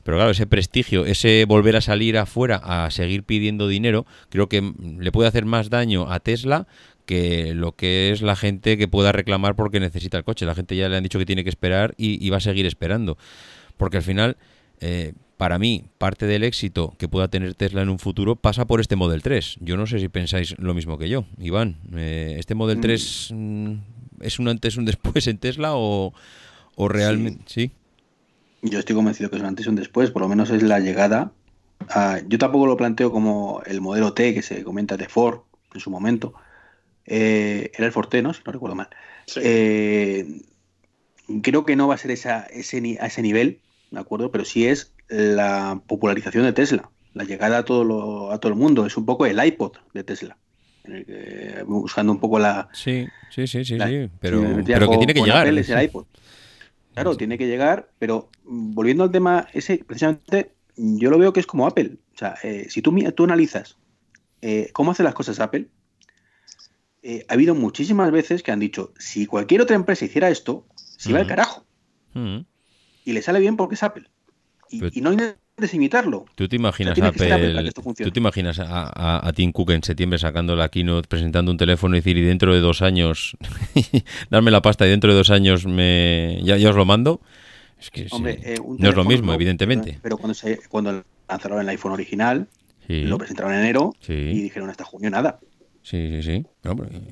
S1: Pero claro, ese prestigio, ese volver a salir afuera a seguir pidiendo dinero, creo que le puede hacer más daño a Tesla que lo que es la gente que pueda reclamar porque necesita el coche. La gente ya le han dicho que tiene que esperar y, va a seguir esperando. Porque al final, eh, para mí, parte del éxito que pueda tener Tesla en un futuro pasa por este Model 3. Yo no sé si pensáis lo mismo que yo, Iván. Eh, ¿Este Model 3 mm. mm, es un antes, un después en Tesla o, realmente... ¿Sí?
S2: Yo estoy convencido que es un antes y un después, por lo menos es la llegada. yo tampoco lo planteo como el modelo T que se comenta de Ford en su momento. Eh, era el Forte, ¿no? Si no recuerdo mal. Eh, creo que no va a ser ese, a ese nivel, ¿de acuerdo? Pero sí es la popularización de Tesla, la llegada a todo, a todo el mundo. Es un poco el iPod de Tesla. buscando un poco la.
S1: Sí, sí, sí, sí, Pero, pero que tiene que llegar.
S2: es el iPod. Claro, tiene que llegar, pero volviendo al tema ese, precisamente yo lo veo que es como Apple. O sea, eh, si tú, tú analizas eh, cómo hace las cosas Apple, eh, ha habido muchísimas veces que han dicho, si cualquier otra empresa hiciera esto, se va al carajo. Y le sale bien porque es Apple. Y, y no hay imitarlo.
S1: ¿Tú te imaginas a ¿tú te imaginas a, Tim Cook en septiembre sacando la keynote, presentando un teléfono y decir, y dentro de dos años, darme la pasta y dentro de dos años me ya, os lo mando? Es que eh, no es lo mismo, evidentemente.
S2: Pero cuando, se, cuando lanzaron el iPhone original, lo presentaron en enero y dijeron hasta junio nada.
S1: Sí, sí, sí.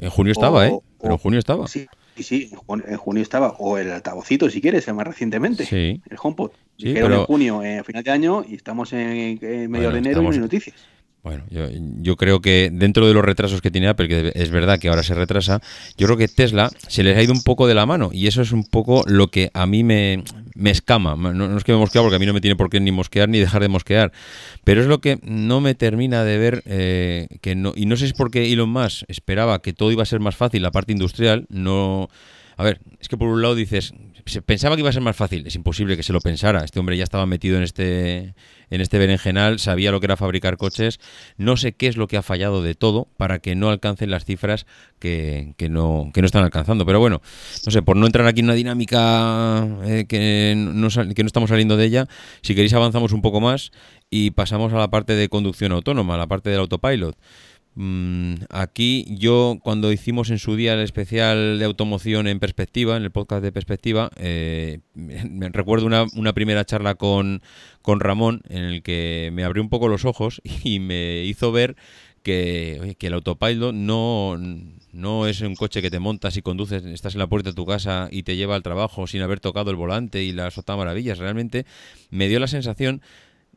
S1: en junio estaba, ¿eh? Pero en junio estaba.
S2: Sí, sí, en junio estaba. O el altavocito, si quieres, más recientemente.
S1: Sí.
S2: El HomePod. Dijeron en junio, eh, a final de año, y estamos en, medio de enero y no hay noticias.
S1: Bueno, yo, creo que dentro de los retrasos que tiene Apple, que es verdad que ahora se retrasa, yo creo que Tesla se les ha ido un poco de la mano y eso es un poco lo que a mí me, escama. No, es que me mosquea porque a mí no me tiene por qué ni mosquear ni dejar de mosquear, pero es lo que no me termina de ver eh, que no y no sé si es porque Elon Musk esperaba que todo iba a ser más fácil la parte industrial, no a ver, es que por un lado dices, pensaba que iba a ser más fácil, es imposible que se lo pensara. Este hombre ya estaba metido en este en este berenjenal, sabía lo que era fabricar coches. No sé qué es lo que ha fallado de todo para que no alcancen las cifras que, no, que no están alcanzando. Pero bueno, no sé, por no entrar aquí en una dinámica eh, que, no, que no estamos saliendo de ella, si queréis avanzamos un poco más y pasamos a la parte de conducción autónoma, la parte del autopilot. Mm, aquí yo cuando hicimos en su día el especial de automoción en perspectiva, en el podcast de perspectiva, eh, me recuerdo una, primera charla con, con Ramón en el que me abrió un poco los ojos y me hizo ver que, que el autopilot no, no es un coche que te montas y conduces, estás en la puerta de tu casa y te lleva al trabajo sin haber tocado el volante y las otras maravillas. Realmente me dio la sensación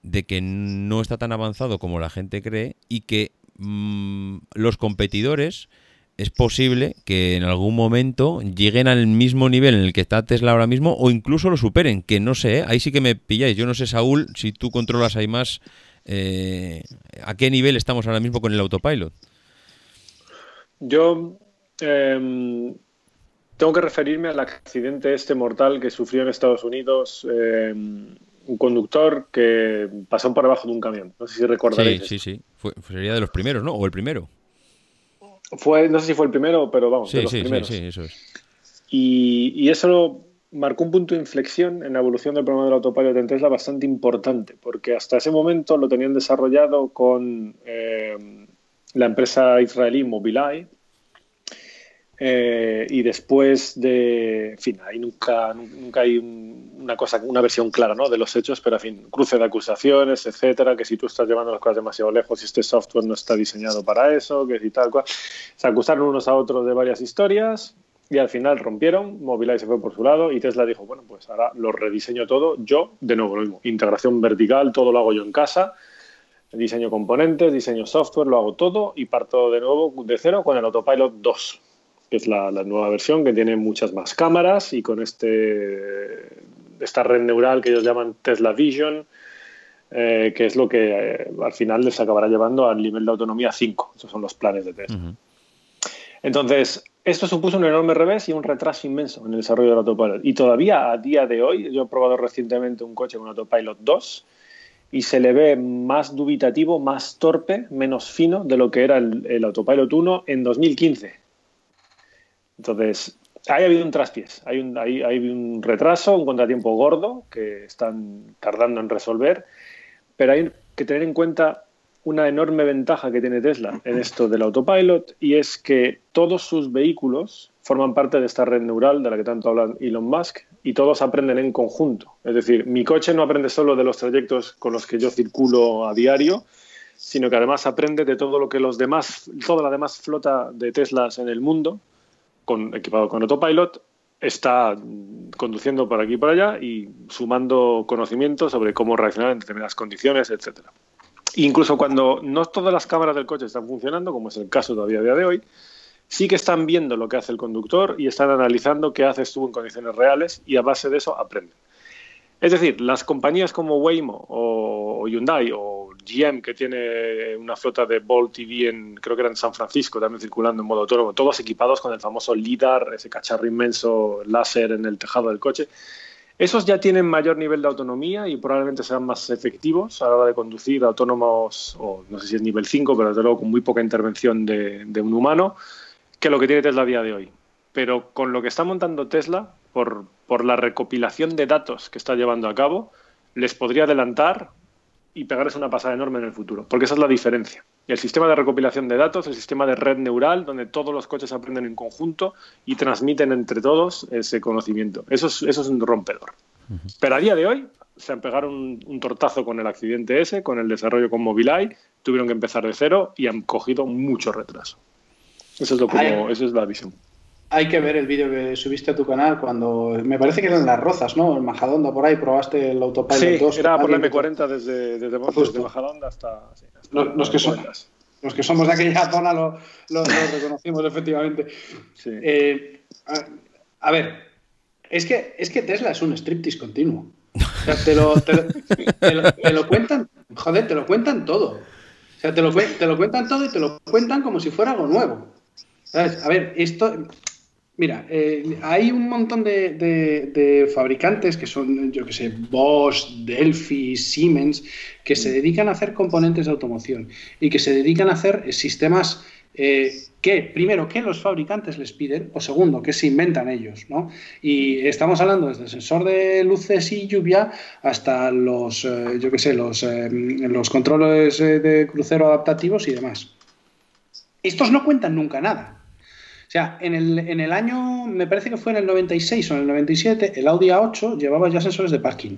S1: de que no está tan avanzado como la gente cree y que Mm, los competidores es posible que en algún momento lleguen al mismo nivel en el que está Tesla ahora mismo o incluso lo superen, que no sé, ¿eh? ahí sí que me pilláis. Yo no sé, Saúl, si tú controlas ahí más, eh, ¿a qué nivel estamos ahora mismo con el autopilot?
S3: Yo em, tengo que referirme al accidente este mortal que sufrió en Estados Unidos em, un conductor que pasó por debajo de un camión. No sé si recordaréis.
S1: Sí, sí, sí. sería de los primeros, ¿no? O el primero.
S3: Fue, no sé si fue el primero, pero vamos, de los primeros.
S1: Sí, sí, eso es.
S3: Y, y, eso marcó un punto de inflexión en la evolución del programa del autopilot en Tesla bastante importante, porque hasta ese momento lo tenían desarrollado con eh, la empresa israelí Mobileye, eh, y después de, en fin, ahí nunca, nunca hay una cosa, una versión clara ¿no? de los hechos, pero en fin, cruce de acusaciones, etcétera, que si tú estás llevando las cosas demasiado lejos y este software no está diseñado para eso, que si tal cual. Se acusaron unos a otros de varias historias y al final rompieron, Mobileye se fue por su lado y Tesla dijo, bueno, pues ahora lo rediseño todo yo, de nuevo lo mismo, integración vertical, todo lo hago yo en casa diseño componentes, diseño software, lo hago todo y parto de nuevo de cero con el Autopilot 2 que es la, nueva versión que tiene muchas más cámaras y con este, esta red neural que ellos llaman Tesla Vision, eh, que es lo que eh, al final les acabará llevando al nivel de autonomía 5. Esos son los planes de Tesla. Entonces, esto supuso un enorme revés y un retraso inmenso en el desarrollo del autopilot. Y todavía a día de hoy, yo he probado recientemente un coche con autopilot 2 y se le ve más dubitativo, más torpe, menos fino de lo que era el, Autopilot 1 en 2015. Entonces, ahí ha habido un traspiés, hay un, hay, hay un retraso, un contratiempo gordo que están tardando en resolver, pero hay que tener en cuenta una enorme ventaja que tiene Tesla en esto del autopilot y es que todos sus vehículos forman parte de esta red neural de la que tanto habla Elon Musk y todos aprenden en conjunto. Es decir, mi coche no aprende solo de los trayectos con los que yo circulo a diario, sino que además aprende de todo lo que los demás, toda la demás flota de Teslas en el mundo, con, equipado con autopilot, está conduciendo por aquí y por allá y sumando conocimiento sobre cómo reaccionar en determinadas condiciones, etcétera. Incluso cuando no todas las cámaras del coche están funcionando, como es el caso todavía a día de hoy, sí que están viendo lo que hace el conductor y están analizando qué haces tú en condiciones reales y a base de eso aprenden. Es decir, las compañías como Waymo o Hyundai o GM, que tiene una flota de Bolt TV en, creo que era en San Francisco, también circulando en modo autónomo, todos equipados con el famoso LIDAR, ese cacharro inmenso láser en el tejado del coche, esos ya tienen mayor nivel de autonomía y probablemente sean más efectivos a la hora de conducir autónomos, o no sé si es nivel 5, pero desde luego con muy poca intervención de, un humano, que lo que tiene Tesla a día de hoy. Pero con lo que está montando Tesla, por, por la recopilación de datos que está llevando a cabo, les podría adelantar y pegarles una pasada enorme en el futuro, porque esa es la diferencia. El sistema de recopilación de datos, el sistema de red neural, donde todos los coches aprenden en conjunto y transmiten entre todos ese conocimiento. Eso es, eso es un rompedor. Pero a día de hoy se han pegado un, tortazo con el accidente ese, con el desarrollo con Mobileye, tuvieron que empezar de cero y han cogido mucho retraso. Eso es, lo como, eso es la visión.
S4: Hay que ver el vídeo que subiste a tu canal cuando me parece que eran las Rozas, ¿no? En Majadonda por ahí probaste el Autopilot
S3: sí, era por la M40 desde, desde, Majadonda hasta,
S4: los, que son, los que somos de aquella zona lo, reconocimos efectivamente. Eh, a, ver, es que, es que Tesla es un striptease continuo. te, lo, te, lo, cuentan, joder, te lo cuentan todo. O sea, te lo, te lo cuentan todo y te lo cuentan como si fuera algo nuevo. A ver, esto, Mira, eh, hay un montón de, fabricantes que son, yo que sé, Bosch, Delphi, Siemens, que se dedican a hacer componentes de automoción y que se dedican a hacer sistemas eh, que, primero, que los fabricantes les piden, o segundo, que se inventan ellos, ¿no? Y estamos hablando desde el sensor de luces y lluvia hasta los, eh, yo que sé, los, los controles de crucero adaptativos y demás. Estos no cuentan nunca nada. O sea, en el, en el año, me parece que fue en el 96 o en el 97, el Audi A8 llevaba ya sensores de parking.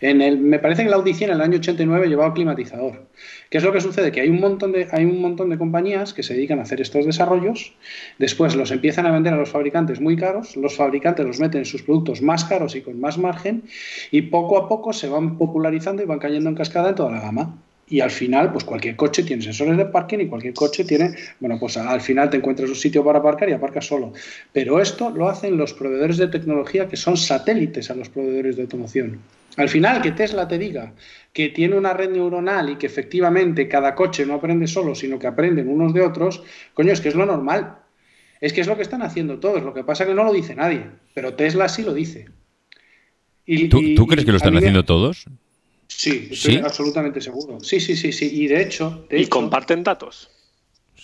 S4: En el, me parece que la Audición en el año 89 llevaba climatizador. ¿Qué es lo que sucede? Que hay un, montón de, hay un montón de compañías que se dedican a hacer estos desarrollos, después los empiezan a vender a los fabricantes muy caros, los fabricantes los meten en sus productos más caros y con más margen, y poco a poco se van popularizando y van cayendo en cascada en toda la gama. Y al final, pues cualquier coche tiene sensores de parking y cualquier coche tiene, bueno, pues al final te encuentras un sitio para aparcar y aparcas solo. Pero esto lo hacen los proveedores de tecnología que son satélites a los proveedores de automoción. Al final, que Tesla te diga que tiene una red neuronal y que efectivamente cada coche no aprende solo, sino que aprenden unos de otros, coño, es que es lo normal. Es que es lo que están haciendo todos. Lo que pasa es que no lo dice nadie, pero Tesla sí lo dice.
S1: Y, ¿Tú, crees que lo están haciendo todos?
S4: Sí, estoy absolutamente seguro. Sí, sí, sí, sí. Y de hecho. ¿Y
S3: comparten datos?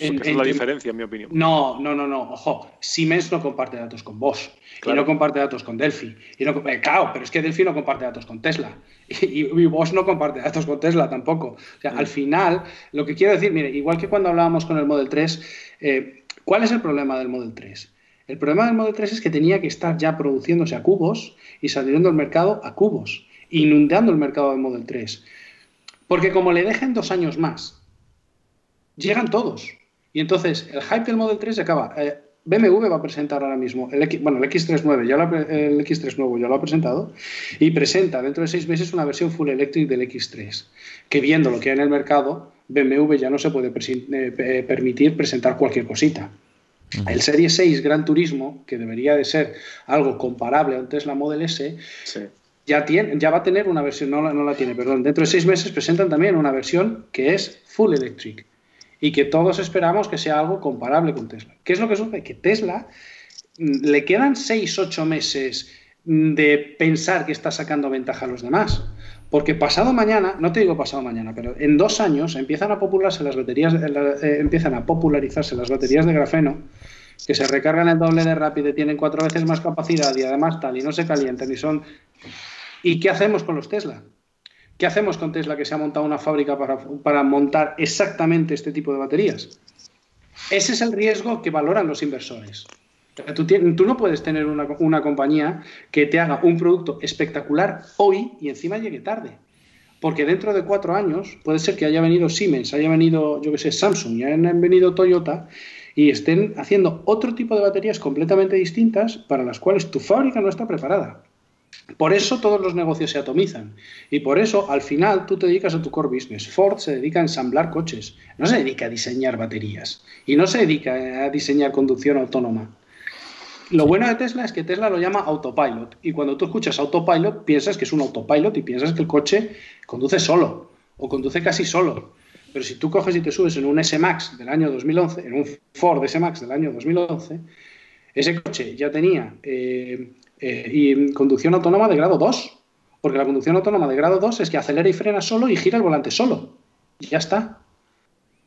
S3: Esa es la diferencia, en mi opinión.
S4: No, no, no, no. Ojo, Siemens no comparte datos con Bosch. Y no comparte datos con Delphi. Y no, eh, claro, pero es que Delphi no comparte datos con Tesla. Y, Bosch no comparte datos con Tesla tampoco. O sea, al mm. final, lo que quiero decir, mire, igual que cuando hablábamos con el Model 3, eh, ¿cuál es el problema del Model 3? El problema del Model 3 es que tenía que estar ya produciéndose a cubos y saliendo al mercado a cubos inundando el mercado del Model 3. Porque como le dejen dos años más, llegan todos. Y entonces el hype del Model 3 se acaba. Eh, BMW va a presentar ahora mismo el X, bueno, el X39, ya el X3 nuevo ya lo ha presentado y presenta dentro de seis meses una versión full electric del X3, que viendo lo que hay en el mercado, BMW ya no se puede eh, eh, permitir presentar cualquier cosita. El Serie 6 Gran Turismo, que debería de ser algo comparable a un Tesla Model S, ya, tiene, ya va a tener una versión, no la, no la tiene, perdón. Dentro de seis meses presentan también una versión que es full electric y que todos esperamos que sea algo comparable con Tesla. ¿Qué es lo que sucede? Que Tesla mm, le quedan seis, ocho meses mm, de pensar que está sacando ventaja a los demás. Porque pasado mañana, no te digo pasado mañana, pero en dos años empiezan a popularse las baterías, eh, empiezan a popularizarse las baterías de grafeno, que se recargan el doble de rápido, tienen cuatro veces más capacidad y además tal, y no se calientan y son ¿Y qué hacemos con los Tesla? ¿Qué hacemos con Tesla que se ha montado una fábrica para, montar exactamente este tipo de baterías? Ese es el riesgo que valoran los inversores. Tú, no puedes tener una, una, compañía que te haga un producto espectacular hoy y encima llegue tarde. Porque dentro de cuatro años puede ser que haya venido Siemens, haya venido, yo que sé, Samsung y hayan venido Toyota y estén haciendo otro tipo de baterías completamente distintas para las cuales tu fábrica no está preparada. Por eso todos los negocios se atomizan. Y por eso, al final, tú te dedicas a tu core business. Ford se dedica a ensamblar coches, no se dedica a diseñar baterías. Y no se dedica a diseñar conducción autónoma. Lo bueno de Tesla es que Tesla lo llama autopilot. Y cuando tú escuchas autopilot, piensas que es un autopilot y piensas que el coche conduce solo o conduce casi solo. Pero si tú coges y te subes en un S-Max del año 2011, en un Ford S-Max del año 2011, ese coche ya tenía eh, eh, y conducción autónoma de grado 2. Porque la conducción autónoma de grado 2 es que acelera y frena solo y gira el volante solo. Y ya está.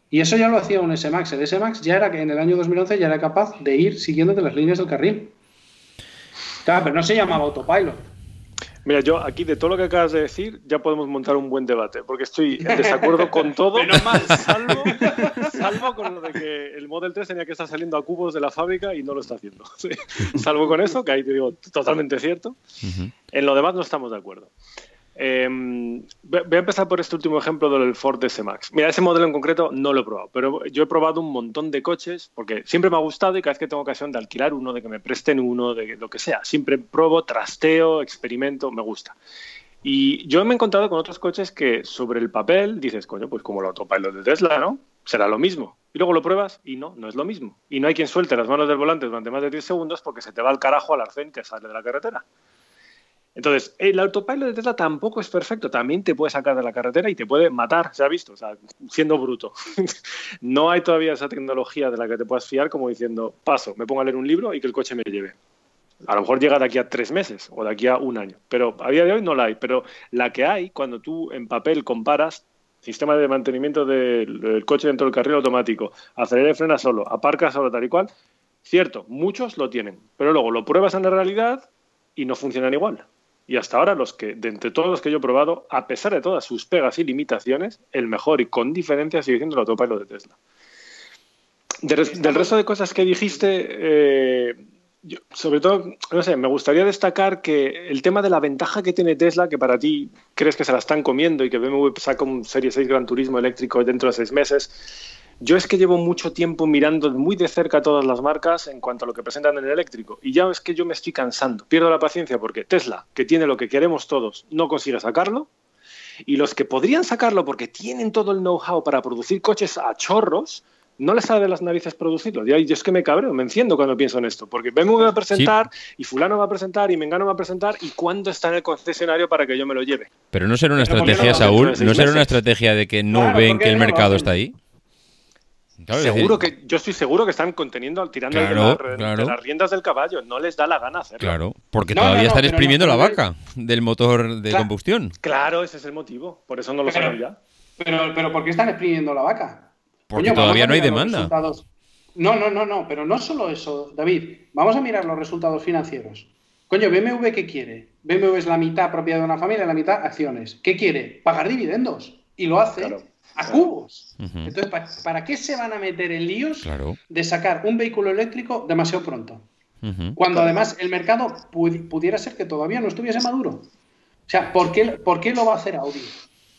S4: Y eso ya lo hacía un S-Max. El S-Max ya era que en el año 2011 ya era capaz de ir siguiéndote las líneas del carril. Claro, pero no se llamaba autopilot.
S3: Mira, yo aquí de todo lo que acabas de decir ya podemos montar un buen debate, porque estoy en desacuerdo con todo, salvo, salvo con lo de que el Model 3 tenía que estar saliendo a cubos de la fábrica y no lo está haciendo. Salvo con eso, que ahí te digo totalmente cierto. En lo demás no estamos de acuerdo. Em, voy a empezar por este último ejemplo del Ford S-Max. Mira, ese modelo en concreto no lo he probado, pero yo he probado un montón de coches porque siempre me ha gustado y cada vez que tengo ocasión de alquilar uno, de que me presten uno, de lo que sea, siempre pruebo, trasteo, experimento, me gusta. Y yo me he encontrado con otros coches que sobre el papel dices, coño, pues como el autopilot de Tesla, ¿no? Será lo mismo. Y luego lo pruebas y no, no es lo mismo. Y no hay quien suelte las manos del volante durante más de 10 segundos porque se te va al carajo al arcén y te sale de la carretera. Entonces, el autopilot de Tesla tampoco es perfecto, también te puede sacar de la carretera y te puede matar, se ha visto, o sea, siendo bruto. no hay todavía esa tecnología de la que te puedas fiar como diciendo, paso, me pongo a leer un libro y que el coche me lleve. A lo mejor llega de aquí a tres meses o de aquí a un año, pero a día de hoy no la hay. Pero la que hay, cuando tú en papel comparas sistema de mantenimiento del, coche dentro del carril automático, acelera y frena solo, aparca solo, tal y cual, cierto, muchos lo tienen, pero luego lo pruebas en la realidad y no funcionan igual. Y hasta ahora, los que, de entre todos los que yo he probado, a pesar de todas sus pegas y limitaciones, el mejor y con diferencia sigue siendo el autopilot de Tesla. del resto de cosas que dijiste, eh, sobre todo, no sé, me gustaría destacar que el tema de la ventaja que tiene Tesla, que para ti crees que se la están comiendo y que BMW saca un Serie 6 Gran Turismo eléctrico dentro de seis meses, yo es que llevo mucho tiempo mirando muy de cerca todas las marcas en cuanto a lo que presentan en el eléctrico y ya es que yo me estoy cansando, pierdo la paciencia porque Tesla, que tiene lo que queremos todos, no consigue sacarlo y los que podrían sacarlo porque tienen todo el know-how para producir coches a chorros, no les sale de las narices producirlo. Yo es que me cabreo, me enciendo cuando pienso en esto, porque BMW va a presentar y fulano va a presentar y Mengano va a presentar y cuándo está en el concesionario para que yo me lo lleve.
S1: Pero no será una estrategia, Saúl, no será una estrategia de que no ven que el mercado está ahí.
S3: Seguro que yo estoy seguro que están conteniendo, tirando de, las riendas del caballo. No les da la gana hacerlo.
S1: Claro, porque todavía están exprimiendo la vaca del motor de combustión.
S3: Claro, ese es el motivo. Por eso no lo saben ya.
S4: Pero, pero ¿por qué están exprimiendo la vaca?
S1: Porque todavía no hay demanda.
S4: No, no, no, no, pero no solo eso, David. Vamos a mirar los resultados financieros. Coño, BMW, ¿qué quiere? BMW es la mitad propiedad de una familia, la mitad acciones. ¿Qué quiere? Pagar dividendos. Y lo hace a cubos. Entonces, ¿para, qué se van a meter en líos de sacar un vehículo eléctrico demasiado pronto? Cuando además el mercado pudiera ser que todavía no estuviese maduro. O sea, ¿por qué, ¿por qué lo va a hacer Audi?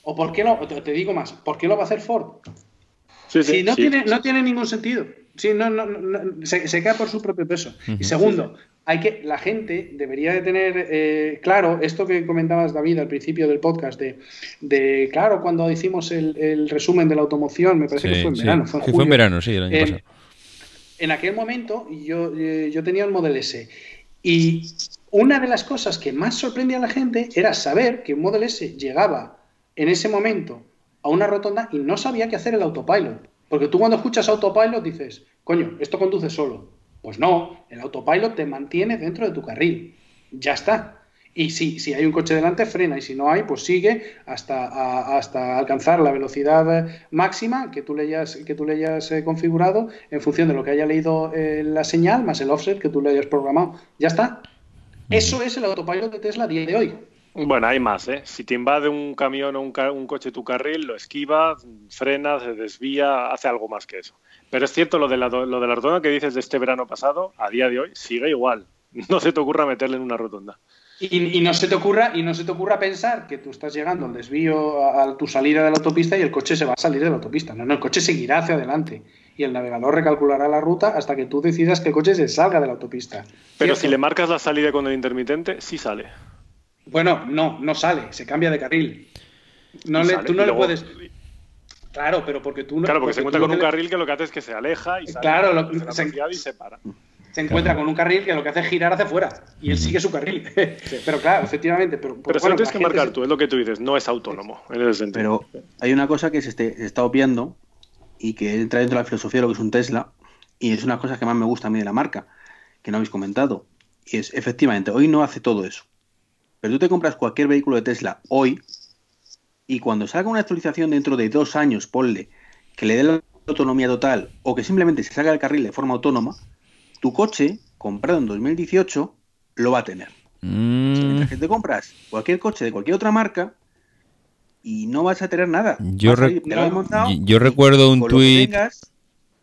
S4: O por qué lo, te digo más, ¿por qué lo va a hacer Ford? Sí, no, Tiene, no tiene ningún sentido. Sí, no, no, se, se, cae por su propio peso. Y segundo, hay que, la gente debería de tener eh, claro esto que comentabas, David, al principio del podcast, de, de claro, cuando hicimos el, resumen de la automoción, me parece que fue en verano.
S1: Fue en, verano, sí, el año pasado.
S4: En aquel momento yo, eh, yo tenía el Model S y una de las cosas que más sorprendía a la gente era saber que un Model S llegaba en ese momento a una rotonda y no sabía qué hacer el autopilot. Porque tú cuando escuchas autopilot dices, coño, esto conduce solo. Pues no, el autopilot te mantiene dentro de tu carril. Ya está. Y si, si hay un coche delante, frena. Y si no hay, pues sigue hasta, hasta alcanzar la velocidad máxima que tú le hayas, que tú le hayas eh, configurado en función de lo que haya leído eh, la señal, más el offset que tú le hayas programado. Ya está. Eso es el autopilot de Tesla a día de hoy.
S3: Bueno, hay más, ¿eh? Si te invade un camión o un, coche tu carril, lo esquiva, frena, se desvía, hace algo más que eso. Pero es cierto, lo de la, lo de la rotonda que dices de este verano pasado, a día de hoy, sigue igual. No se te ocurra meterle en una rotonda.
S4: Y, no se te ocurra y no se te ocurra pensar que tú estás llegando al desvío a, tu salida de la autopista y el coche se va a salir de la autopista. No, no, el coche seguirá hacia adelante y el navegador recalculará la ruta hasta que tú decidas que el coche se salga de la autopista.
S3: Pero si le marcas la salida con el intermitente, sí sale.
S4: Bueno, no, no sale, se cambia de carril. No le, tú no le puedes. Claro, pero porque tú no.
S3: Claro, porque, se encuentra con un carril que lo que hace es que se aleja y sale
S4: claro, lo,
S3: se, y se para.
S4: Se encuentra con un carril que lo que hace es girar hacia afuera y él sigue su carril. pero claro, efectivamente. Pero,
S3: pero bueno, tienes que marcar tú, es lo que tú dices, no es autónomo en ese sentido.
S2: Pero hay una cosa que se, se está obviando y que entra dentro de la filosofía de lo que es un Tesla y es una cosa que más me gusta a mí de la marca, que no habéis comentado. Y es, efectivamente, hoy no hace todo eso. Pero tú te compras cualquier vehículo de Tesla hoy y cuando salga una actualización dentro de dos años, ponle, que le dé la autonomía total o que simplemente se salga del carril de forma autónoma, tu coche, comprado en 2018, lo va a tener. Mm. Mientras que te compras cualquier coche de cualquier otra marca y no vas a tener nada.
S1: Yo, yo recuerdo un tuit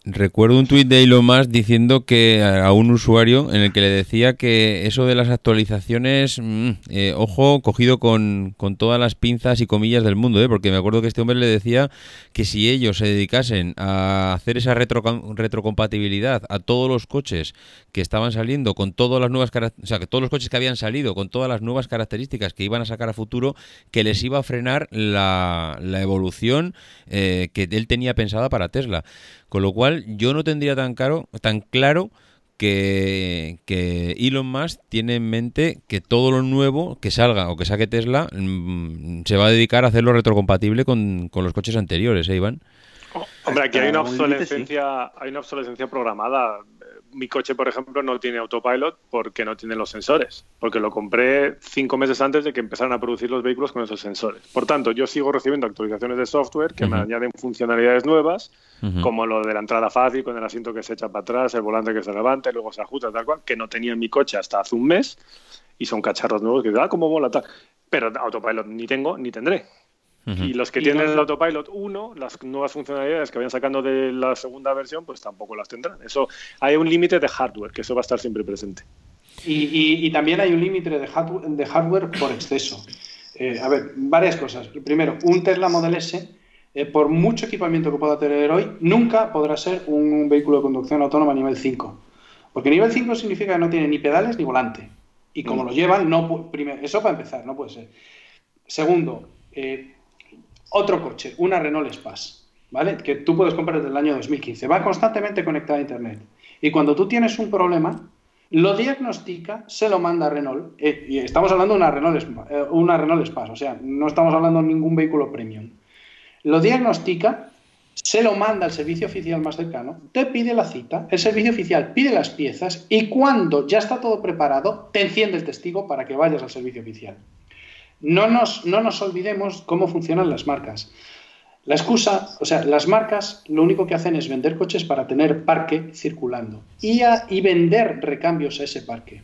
S1: Recuerdo un tuit de Elon Musk diciendo que a un usuario en el que le decía que eso de las actualizaciones, mm, eh, ojo, cogido con, con, todas las pinzas y comillas del mundo, ¿eh? porque me acuerdo que este hombre le decía que si ellos se dedicasen a hacer esa retro, retrocompatibilidad a todos los coches que estaban saliendo con todas las nuevas o sea, que todos los coches que habían salido con todas las nuevas características que iban a sacar a futuro, que les iba a frenar la, la evolución eh, que él tenía pensada para Tesla. Con lo cual, yo no tendría tan, caro, tan claro que, que, Elon Musk tiene en mente que todo lo nuevo que salga o que saque Tesla mm, se va a dedicar a hacerlo retrocompatible con, con los coches anteriores, ¿eh, Iván?
S3: hombre, aquí hay una obsolescencia, hay una obsolescencia programada mi coche, por ejemplo, no tiene autopilot porque no tiene los sensores, porque lo compré cinco meses antes de que empezaran a producir los vehículos con esos sensores. Por tanto, yo sigo recibiendo actualizaciones de software que me añaden funcionalidades nuevas, como lo de la entrada fácil, con el asiento que se echa para atrás, el volante que se levanta y luego se ajusta, tal cual, que no tenía en mi coche hasta hace un mes, y son cacharros nuevos que, ah, cómo mola tal. Pero autopilot ni tengo ni tendré. Y los que tienen el Autopilot 1, las nuevas funcionalidades que vayan sacando de la segunda versión, pues tampoco las tendrán. Eso hay un límite de hardware, que eso va a estar siempre presente.
S4: Y, también hay un límite de, hardware, por exceso. Eh, a ver, varias cosas. Primero, un Tesla Model S, eh, por mucho equipamiento que pueda tener hoy, nunca podrá ser un vehículo de conducción autónoma a nivel 5. Porque nivel 5 significa que no tiene ni pedales ni volante. Y como mm. lo llevan, no primero, eso para empezar, no puede ser. Segundo, eh, otro coche, una Renault Space, ¿vale? Que tú puedes comprar desde el año 2015. Va constantemente conectada a Internet. Y cuando tú tienes un problema, lo diagnostica, se lo manda a Renault. Eh, y estamos hablando de una Renault, eh, una Renault o sea, no estamos hablando de ningún vehículo premium. Lo diagnostica, se lo manda al servicio oficial más cercano, te pide la cita, el servicio oficial pide las piezas y cuando ya está todo preparado, te enciende el testigo para que vayas al servicio oficial. No nos, no nos olvidemos cómo funcionan las marcas. La excusa, o sea, las marcas lo único que hacen es vender coches para tener parque circulando y, y vender recambios a ese parque.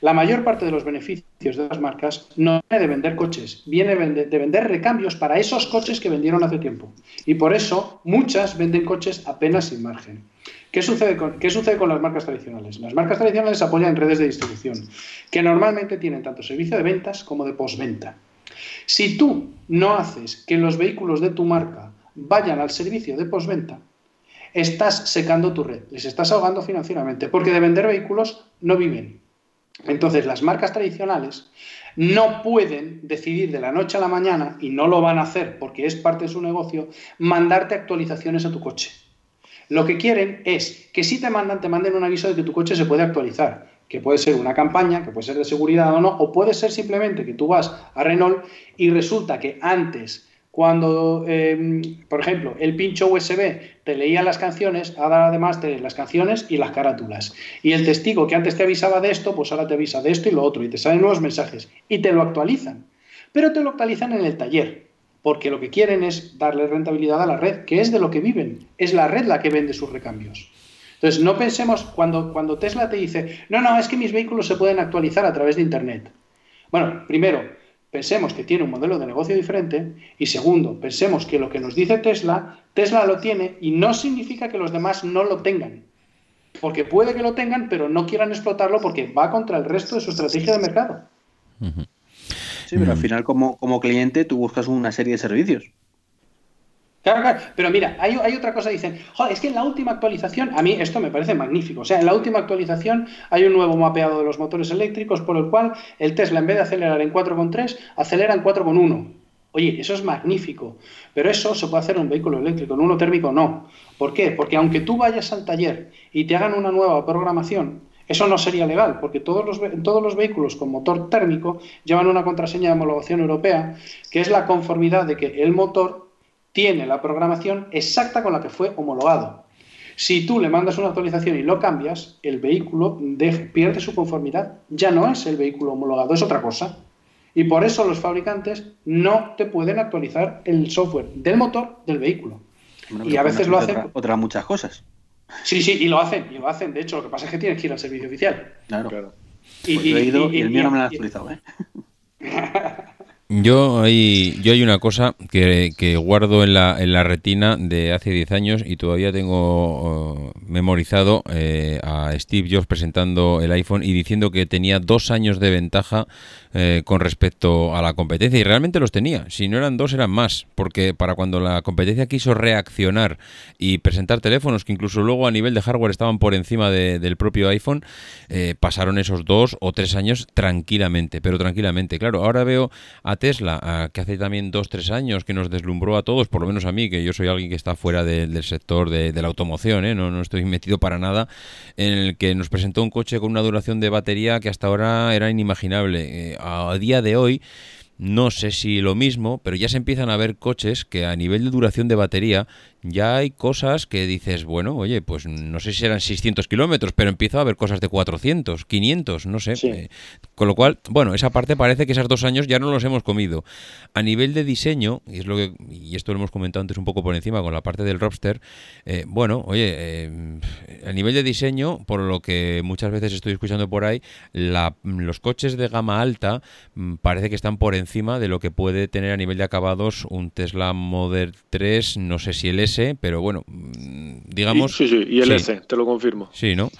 S4: La mayor parte de los beneficios de las marcas no viene de vender coches, viene de vender recambios para esos coches que vendieron hace tiempo. Y por eso muchas venden coches apenas sin margen. ¿Qué sucede, con, ¿Qué sucede con las marcas tradicionales? Las marcas tradicionales apoyan redes de distribución, que normalmente tienen tanto servicio de ventas como de postventa. Si tú no haces que los vehículos de tu marca vayan al servicio de postventa, estás secando tu red, les estás ahogando financieramente, porque de vender vehículos no viven. Entonces, las marcas tradicionales no pueden decidir de la noche a la mañana, y no lo van a hacer porque es parte de su negocio, mandarte actualizaciones a tu coche. Lo que quieren es que si te mandan, te manden un aviso de que tu coche se puede actualizar, que puede ser una campaña, que puede ser de seguridad o no, o puede ser simplemente que tú vas a Renault y resulta que antes cuando, em, por ejemplo, el pincho USB te leía las canciones, ahora además te las canciones y las carátulas. Y el testigo que antes te avisaba de esto, pues ahora te avisa de esto y lo otro, y te salen nuevos mensajes. Y te lo actualizan. Pero te lo actualizan en el taller, porque lo que quieren es darle rentabilidad a la red, que es de lo que viven. Es la red la que vende sus recambios. Entonces, no pensemos cuando, cuando Tesla te dice, no, no, es que mis vehículos se pueden actualizar a través de Internet. Bueno, primero, pensemos que tiene un modelo de negocio diferente y segundo, pensemos que lo que nos dice Tesla, Tesla lo tiene y no significa que los demás no lo tengan. Porque puede que lo tengan, pero no quieran explotarlo porque va contra el resto de su estrategia de mercado.
S2: Sí, pero al final como, como cliente tú buscas una serie de servicios.
S4: Pero mira, hay, otra cosa, dicen, es que en la última actualización, a mí esto me parece magnífico. O sea, en la última actualización hay un nuevo mapeado de los motores eléctricos por el cual el Tesla, en vez de acelerar en 4,3, acelera en 4,1. Oye, eso es magnífico. Pero eso se puede hacer en un vehículo eléctrico, en uno térmico no. ¿Por qué? Porque aunque tú vayas al taller y te hagan una nueva programación, eso no sería legal, porque todos los, todos los vehículos con motor térmico llevan una contraseña de homologación europea, que es la conformidad de que el motor tiene la programación exacta con la que fue homologado. Si tú le mandas una actualización y lo cambias, el vehículo pierde su conformidad. Ya no es el vehículo homologado, es otra cosa. Y por eso los fabricantes no te pueden actualizar el software del motor del vehículo. y a veces lo hacen.
S2: Otras muchas cosas.
S4: Sí, sí, y lo hacen, y lo hacen. De hecho, lo que pasa es que tienes que ir al servicio oficial.
S2: Claro. Y, pues he ido y, el mío no me lo ha actualizado, ¿eh?
S1: Yo hay, yo hay una cosa que, que guardo en la, en la, retina de hace 10 años y todavía tengo uh, memorizado eh, a Steve Jobs presentando el iPhone y diciendo que tenía dos años de ventaja eh, con respecto a la competencia y realmente los tenía. Si no eran dos, eran más, porque para cuando la competencia quiso reaccionar y presentar teléfonos que incluso luego a nivel de hardware estaban por encima del propio iPhone, eh, pasaron esos dos o tres años tranquilamente, pero tranquilamente. Claro, ahora veo a Tesla, que hace también dos, tres años que nos deslumbró a todos, por lo menos a mí, que yo soy alguien que está fuera del sector de, la automoción, ¿eh? no, no estoy metido para nada, en el que nos presentó un coche con una duración de batería que hasta ahora era inimaginable. Eh, a día de hoy no sé si lo mismo, pero ya se empiezan a ver coches que a nivel de duración de batería ya hay cosas que dices, bueno, oye, pues no sé si eran 600 kilómetros, pero empiezo a ver cosas de 400, 500, no sé. Eh, con lo cual, bueno, esa parte parece que esos dos años ya no los hemos comido. A nivel de diseño, y es lo que, y esto lo hemos comentado antes un poco por encima con la parte del Robster, eh, bueno, oye, eh, a nivel de diseño, por lo que muchas veces estoy escuchando por ahí, los coches de gama alta mm, parece que están por encima de lo que puede tener a nivel de acabados un Tesla Model 3, no sé si el S, pero bueno, mm, digamos...
S3: Sí, sí, y el S, te lo confirmo.
S1: Sí, ¿no?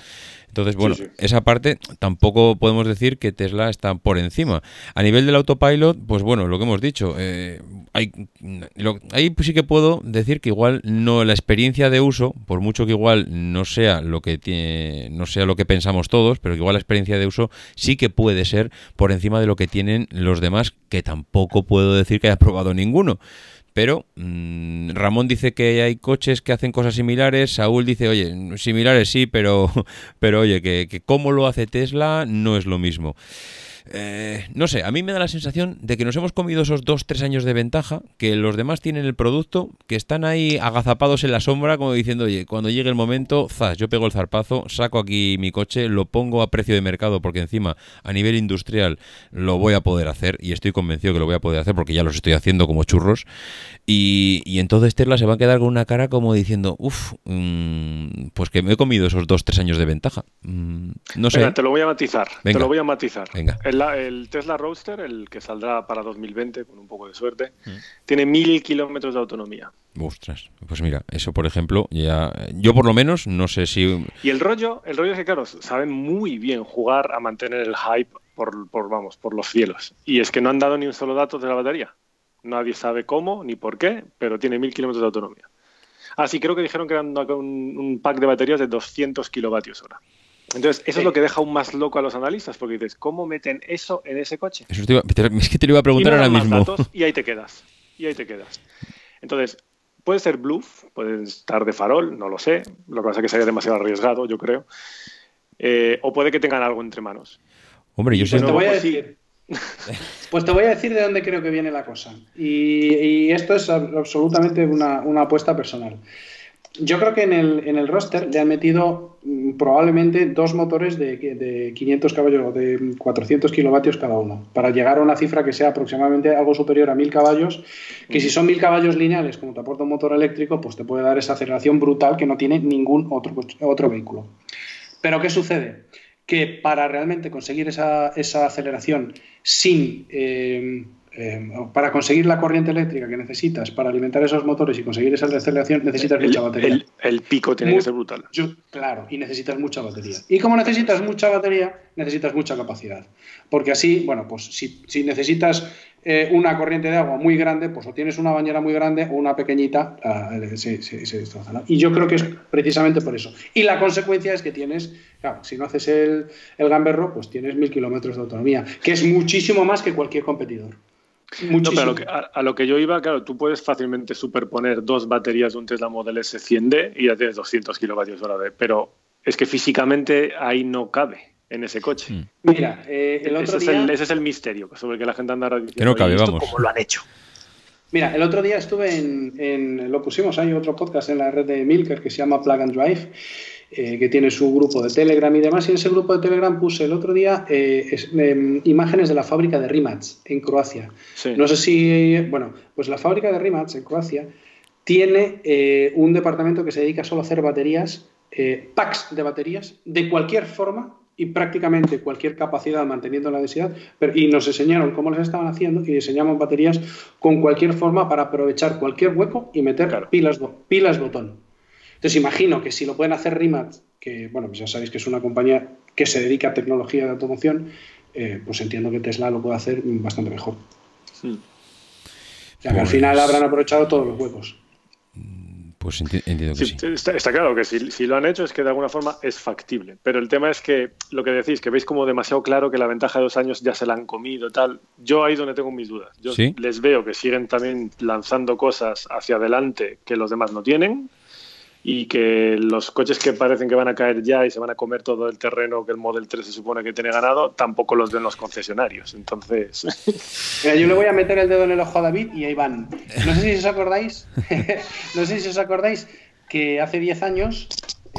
S1: Entonces, bueno, esa parte tampoco podemos decir que Tesla está por encima. A nivel del autopilot, pues bueno, lo que hemos dicho, eh, hay, ahí sí que puedo decir que igual no la experiencia de uso, por mucho que igual no sea lo que tiene, no sea lo que pensamos todos, pero que igual la experiencia de uso sí que puede ser por encima de lo que tienen los demás, que tampoco puedo decir que haya probado ninguno. Pero mm, Ramón dice que hay coches que hacen cosas similares, Saúl dice, oye, similares sí, pero, pero oye, que, que cómo lo hace Tesla no es lo mismo. Eh, no sé, a mí me da la sensación de que nos hemos comido esos dos, tres años de ventaja, que los demás tienen el producto, que están ahí agazapados en la sombra, como diciendo, oye, cuando llegue el momento, zas, yo pego el zarpazo, saco aquí mi coche, lo pongo a precio de mercado, porque encima, a nivel industrial, lo voy a poder hacer, y estoy convencido que lo voy a poder hacer, porque ya los estoy haciendo como churros, y, entonces Tesla se va a quedar con una cara como diciendo, uff, mm, pues que me he comido esos dos, tres años de ventaja. Mm, no sé.
S3: te lo voy a matizar, te lo voy a matizar. Venga el Tesla Roadster, el que saldrá para 2020 con un poco de suerte, mm. tiene mil kilómetros de autonomía.
S1: Ostras, pues mira, eso por ejemplo, ya yo por lo menos no sé si...
S3: Y el rollo, el rollo es que claro, saben muy bien jugar a mantener el hype por, por, vamos, por los cielos. Y es que no han dado ni un solo dato de la batería. Nadie sabe cómo ni por qué, pero tiene mil kilómetros de autonomía. Ah, sí, creo que dijeron que eran un, un pack de baterías de 200 kilovatios hora. Entonces, eso es lo que deja aún más loco a los analistas, porque dices, ¿cómo meten eso en ese coche?
S1: es que te lo iba a preguntar ahora mismo.
S3: y ahí te quedas. Y ahí te quedas. Entonces, puede ser bluff, puede estar de farol, no lo sé. Lo que pasa es que sería demasiado arriesgado, yo creo. Eh, o puede que tengan algo entre manos.
S1: Hombre, yo
S4: pues sé. Te voy a decir, pues te voy a decir de dónde creo que viene la cosa. Y, esto es absolutamente una, una apuesta personal. Yo creo que en el, en el roster le han metido mm, probablemente dos motores de, de 500 caballos o de 400 kilovatios cada uno, para llegar a una cifra que sea aproximadamente algo superior a 1000 caballos, que si son 1000 caballos lineales, como te aporta un motor eléctrico, pues te puede dar esa aceleración brutal que no tiene ningún otro, otro vehículo. Pero ¿qué sucede? Que para realmente conseguir esa, esa aceleración sin... Eh, eh, para conseguir la corriente eléctrica que necesitas para alimentar esos motores y conseguir esa aceleración, necesitas mucha batería.
S3: El, pico tiene que ser brutal.
S4: claro, y necesitas mucha batería. Y como necesitas mucha batería, necesitas mucha capacidad. Porque así, bueno, pues si, si necesitas eh, una corriente de agua muy grande, pues o tienes una bañera muy grande o una pequeñita, eh, se, destroza. Y yo creo que es precisamente por eso. Y la consecuencia es que tienes, claro, si no haces el, el gamberro, pues tienes mil kilómetros de autonomía, que es muchísimo más que cualquier competidor.
S3: No, pero a lo, que, yo iba, claro, tú puedes fácilmente superponer dos baterías de un Tesla Model S 100D y ya tienes 200 kilovatios hora de, pero es que físicamente ahí no cabe en ese coche.
S4: Mm. Mira, eh, el otro
S3: ese,
S4: día...
S3: es el, ese es el misterio sobre el que la gente anda
S1: diciendo. Que no cabe, vamos.
S3: ¿Cómo lo han hecho?
S4: Mira, el otro día estuve en, en, lo pusimos, hay otro podcast en la red de Milker que se llama Plug and Drive eh, que tiene su grupo de Telegram y demás. Y en ese grupo de Telegram puse el otro día eh, em, imágenes de la fábrica de Rimac en Croacia. No sé si, bueno, pues la fábrica de Rimac en Croacia tiene eh, un departamento que se dedica solo a hacer baterías, packs de baterías, de cualquier forma y prácticamente cualquier capacidad manteniendo la densidad, pero, y nos enseñaron cómo las estaban haciendo y diseñamos baterías con cualquier forma para aprovechar cualquier hueco y meter pilas, pilas botón. Entonces imagino que si lo pueden hacer Rimac, que bueno, pues ya sabéis que es una compañía que se dedica a tecnología de automoción, eh, pues entiendo que Tesla lo puede hacer bastante mejor. Sí. O sea, que al pues final habrán aprovechado todos los huecos.
S1: Pues entiendo que sí.
S3: Está, claro que si, lo han hecho es que de alguna forma es factible. Pero el tema es que lo que decís, que veis como demasiado claro que la ventaja de dos años ya se la han comido, tal. Yo ahí donde tengo mis dudas. Yo les veo que siguen también lanzando cosas hacia adelante que los demás no tienen y que los coches que parecen que van a caer ya y se van a comer todo el terreno que el Model 3 se supone que tiene ganado, tampoco los ven los concesionarios. Entonces.
S4: yo le voy a meter el dedo en el ojo a David y ahí van. No sé si os acordáis, no sé si os acordáis que hace 10 años,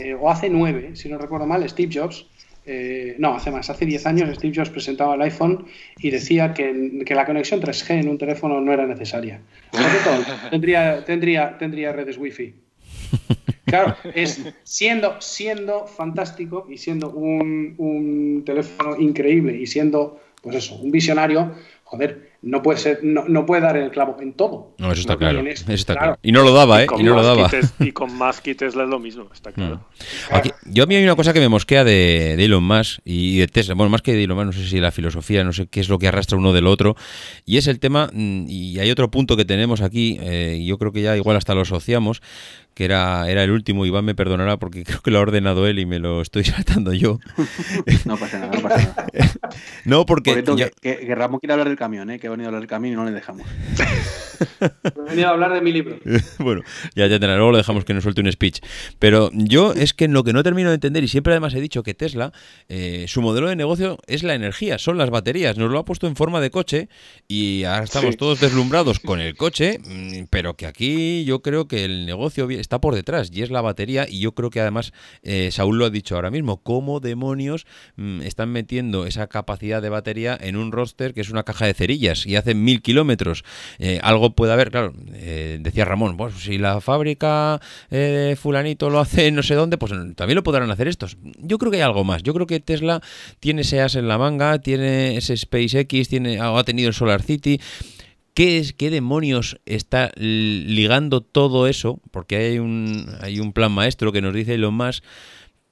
S4: eh, o hace 9, si no recuerdo mal, Steve Jobs. Eh, no, hace más, hace 10 años Steve Jobs presentaba el iPhone y decía que, que la conexión 3G en un teléfono no era necesaria. tendría, tendría, tendría redes Wi-Fi. Claro, es siendo, siendo fantástico y siendo un, un teléfono increíble y siendo, pues eso, un visionario, joder, no puede ser, no, no, puede dar el clavo en todo.
S1: No, eso está, claro. eso está claro. Y no lo daba, ¿eh? Y, no lo daba.
S3: y con más Tesla es lo mismo, está claro.
S1: Mm. yo a mí hay una cosa que me mosquea de, de, Elon Musk y de Tesla. Bueno, más que de Elon Musk, no sé si la filosofía, no sé qué es lo que arrastra uno del otro. Y es el tema, mm, y hay otro punto que tenemos aquí, eh, yo creo que ya igual hasta lo asociamos, que era, era el último, Iván me perdonará porque creo que lo ha ordenado él y me lo estoy saltando yo.
S2: no pasa nada, no pasa nada.
S1: no, porque...
S2: que, Ramón quiere hablar del camión, ¿eh? que ha venido a hablar del camión y no le dejamos.
S4: he venido a hablar de mi libro.
S1: bueno, ya, ya tendrá, luego lo dejamos que nos suelte un speech. Pero yo es que lo que no termino de entender, y siempre además he dicho que Tesla, eh, su modelo de negocio es la energía, son las baterías. Nos lo ha puesto en forma de coche y ahora estamos todos deslumbrados con el coche, mm, pero que aquí yo creo que el negocio está por detrás y es la batería y yo creo que además eh, Saúl lo ha dicho ahora mismo, cómo demonios mm, están metiendo esa capacidad de batería en un roster que es una caja de cerillas y hace mil kilómetros. Eh, algo puede haber, claro, eh, decía Ramón, pues si la fábrica de fulanito lo hace no sé dónde, pues también lo podrán hacer estos. Yo creo que hay algo más, yo creo que Tesla tiene ese as en la manga, tiene ese SpaceX, tiene, ha tenido el Solar City. ¿Qué, es, ¿Qué demonios está ligando todo eso? Porque hay un, hay un plan maestro que nos dice lo más,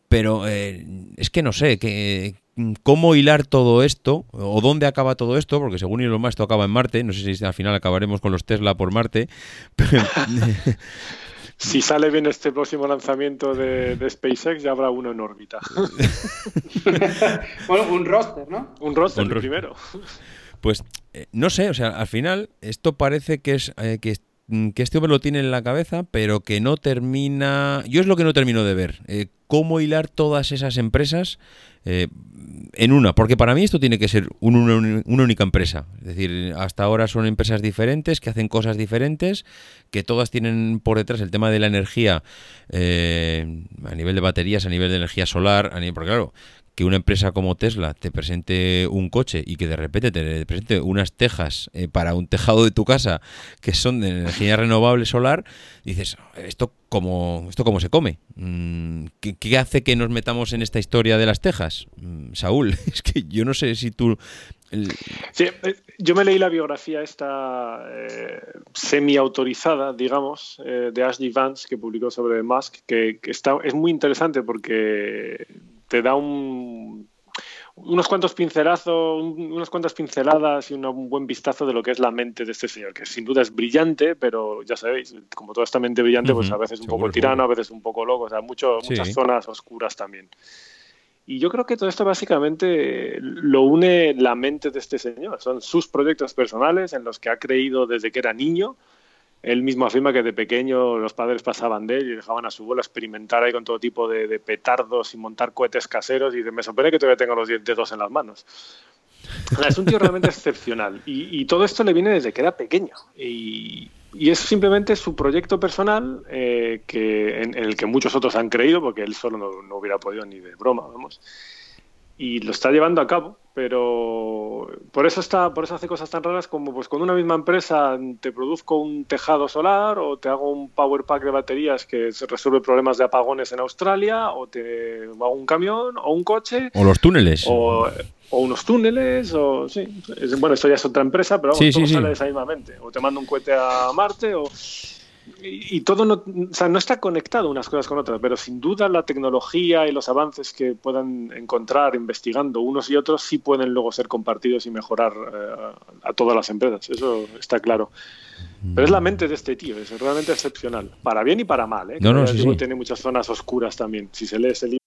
S1: pero eh, es que no sé, que, cómo hilar todo esto o dónde acaba todo esto, porque según Elon Musk esto acaba en Marte, no sé si al final acabaremos con los Tesla por Marte.
S3: si sale bien este próximo lanzamiento de, SpaceX, ya habrá uno en órbita.
S4: bueno, un roster, ¿no?
S3: Un roster, primero.
S1: Pues eh, no sé, o sea, al final esto parece que es eh, mm, que, este hombre lo tiene en la cabeza, pero que no termina. Yo es lo que no termino de ver. Eh, cómo hilar todas esas empresas en una. Porque para mí esto tiene que ser una, única empresa. Es decir, hasta ahora son empresas diferentes que hacen cosas diferentes, que todas tienen por detrás el tema de la energía a nivel de baterías, a nivel de energía solar. A nivel, porque claro, que una empresa como Tesla te presente un coche y que de repente te presente unas tejas eh, para un tejado de tu casa que son de energía renovable solar, dices, ¿esto cómo, esto cómo se come? Mm, ¿Qué, hace que nos metamos en esta historia de las tejas? Mm, Saúl, es que yo no sé si tú...
S3: Sí, eh, yo me leí la biografía esta eh, semi-autorizada, digamos, de Ashley Vance que publicó sobre Musk, que, que está, es muy interesante porque te da un, unos cuantos pincelazos, unas cuantas pinceladas y un buen vistazo de lo que es la mente de este señor, que sin duda es brillante, pero ya sabéis, como toda esta mente brillante, pues a veces un poco tirano, a veces un poco loco, o sea, mucho, muchas zonas oscuras también. Y yo creo que todo esto básicamente lo une la mente de este señor. Son sus proyectos personales en los que ha creído desde que era niño él mismo afirma que de pequeño los padres pasaban de él y dejaban a su abuelo experimentar ahí con todo tipo de, petardos y montar cohetes caseros y me sorprende que todavía tenga los dedos en las manos. es un tío realmente excepcional y, todo esto le viene desde que era pequeño y, es simplemente su proyecto personal eh, que, en, el que muchos otros han creído porque él solo no, no hubiera podido ni de broma, vamos y lo está llevando a cabo, pero por eso está, por eso hace cosas tan raras como pues con una misma empresa te produzco un tejado solar o te hago un power pack de baterías que se resuelve problemas de apagones en Australia o te hago un camión o un coche
S1: o los túneles.
S3: o, unos túneles o sí, bueno esto ya es otra empresa pero vamos, todo sale de esa misma mente. O te mando un cohete a Marte o y, todo no, o sea, no está conectado unas cosas con otras, pero sin duda la tecnología y los avances que puedan encontrar investigando unos y otros sí pueden luego ser compartidos y mejorar eh, a todas las empresas, eso está claro. Pero es la mente de este tío, es realmente excepcional, para bien y para mal. ¿eh?
S1: No, no, sí,
S3: Tiene muchas zonas oscuras también. Si se lee ese libro,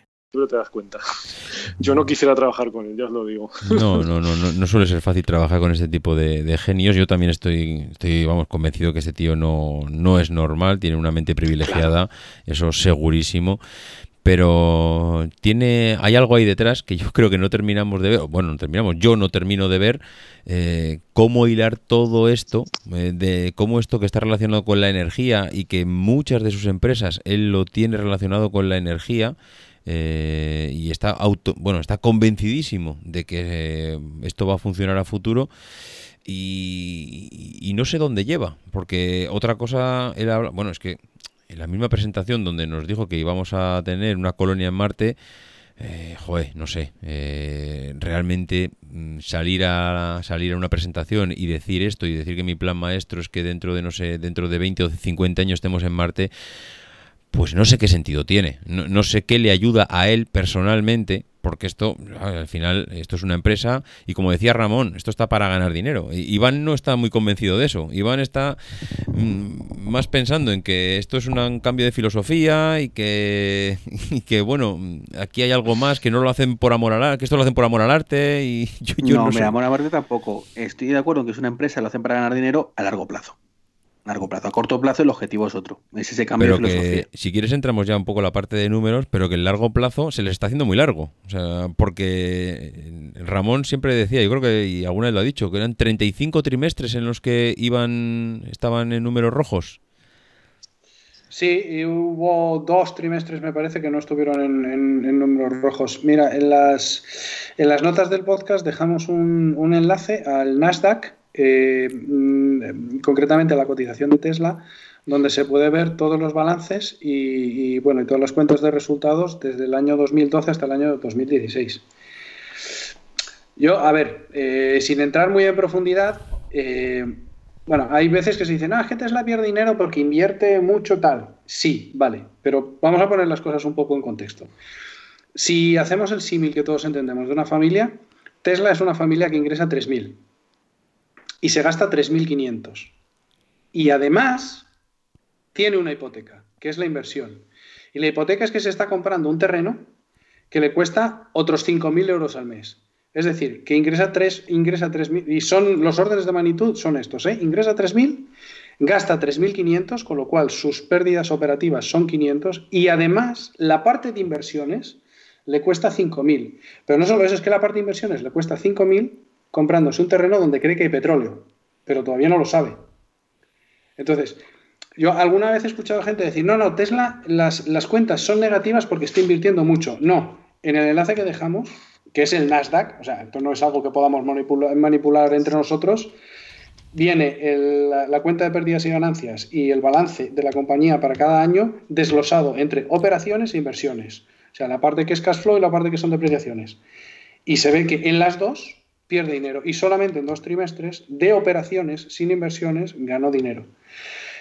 S3: Tú te das cuenta. Yo no quisiera trabajar con él, ya os lo digo.
S1: No, no, no, no, no suele ser fácil trabajar con este tipo de, genios. Yo también estoy, estoy, vamos, convencido que este tío no, no es normal, tiene una mente privilegiada, eso segurísimo. Pero tiene, hay algo ahí detrás que yo creo que no terminamos de ver, bueno, no terminamos, yo no termino de ver eh, cómo hilar todo esto, eh, de cómo esto que está relacionado con la energía y que muchas de sus empresas él lo tiene relacionado con la energía, eh, y está auto, bueno, está convencidísimo de que eh, esto va a funcionar a futuro y, no sé dónde lleva, porque otra cosa era, bueno, es que en la misma presentación donde nos dijo que íbamos a tener una colonia en Marte, eh, joder, no sé, eh, realmente mm, salir a salir a una presentación y decir esto y decir que mi plan maestro es que dentro de no sé, dentro de 20 o 50 años estemos en Marte, pues no sé qué sentido tiene. No, sé qué le ayuda a él personalmente, porque esto, al final, esto es una empresa y como decía Ramón, esto está para ganar dinero. Iván no está muy convencido de eso. Iván está mm, más pensando en que esto es un cambio de filosofía y que, que, bueno, aquí hay algo más que no lo hacen por amor al arte, que esto lo hacen por amor al arte y
S2: yo, no, me amor al arte tampoco. Estoy de acuerdo en que es una empresa, lo hacen para ganar dinero a largo plazo largo plazo. A corto plazo el objetivo es otro. Es ese cambio
S1: pero Que, si quieres entramos ya un poco a la parte de números, pero que el largo plazo se les está haciendo muy largo. O sea, porque Ramón siempre decía, yo creo que y alguna vez lo ha dicho, que eran 35 trimestres en los que iban estaban en números rojos.
S4: Sí, y hubo dos trimestres, me parece, que no estuvieron en, números rojos. Mira, en las, en las notas del podcast dejamos un, un enlace al Nasdaq, eh, mm, concretamente la cotización de Tesla, donde se puede ver todos los balances y, bueno, y todas las cuentas de resultados desde el año 2012 hasta el año 2016. Yo, a ver, eh, sin entrar muy en profundidad, eh, bueno, hay veces que se dicen, ah, que Tesla pierde dinero porque invierte mucho tal. Sí, vale, pero vamos a poner las cosas un poco en contexto. Si hacemos el símil que todos entendemos de una familia, Tesla es una familia que ingresa 3.000 y se gasta 3.500. Y además tiene una hipoteca, que es la inversión. Y la hipoteca es que se está comprando un terreno que le cuesta otros 5.000 euros al mes. Es decir, que ingresa 3, ingresa 3.000, y son los órdenes de magnitud son estos, ¿eh? Ingresa 3.000, gasta 3.500, con lo cual sus pérdidas operativas son 500, y además la parte de inversiones le cuesta 5.000. Pero no solo eso, es que la parte de inversiones le cuesta 5.000 comprándose un terreno donde cree que hay petróleo, pero todavía no lo sabe. Entonces, yo alguna vez he escuchado gente decir, no, no, Tesla, las, las cuentas son negativas porque está invirtiendo mucho. No, en el enlace que dejamos, que es el Nasdaq, o sea, esto no es algo que podamos manipular, entre nosotros, viene la, cuenta de pérdidas y ganancias y el balance de la compañía para cada año desglosado entre operaciones e inversiones. O sea, la parte que es cash flow y la parte que son depreciaciones. Y se ve que en las dos pierde dinero y solamente en dos trimestres de operaciones sin inversiones ganó dinero.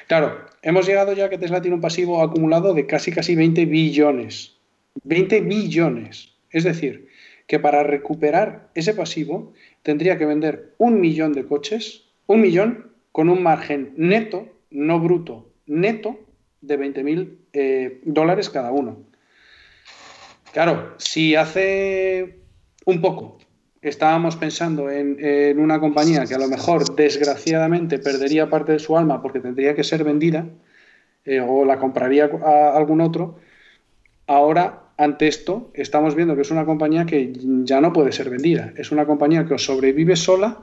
S4: Claro, hemos llegado ya que Tesla tiene un pasivo acumulado de casi casi 20 billones. 20 billones. Es decir, que para recuperar ese pasivo tendría que vender un millón de coches, un millón con un margen neto, no bruto, neto de 20 mil eh, dólares cada uno. Claro, si hace un poco estábamos pensando en, una compañía que a lo mejor desgraciadamente perdería parte de su alma porque tendría que ser vendida eh, o la compraría a algún otro, ahora ante esto estamos viendo que es una compañía que ya no puede ser vendida. Es una compañía que sobrevive sola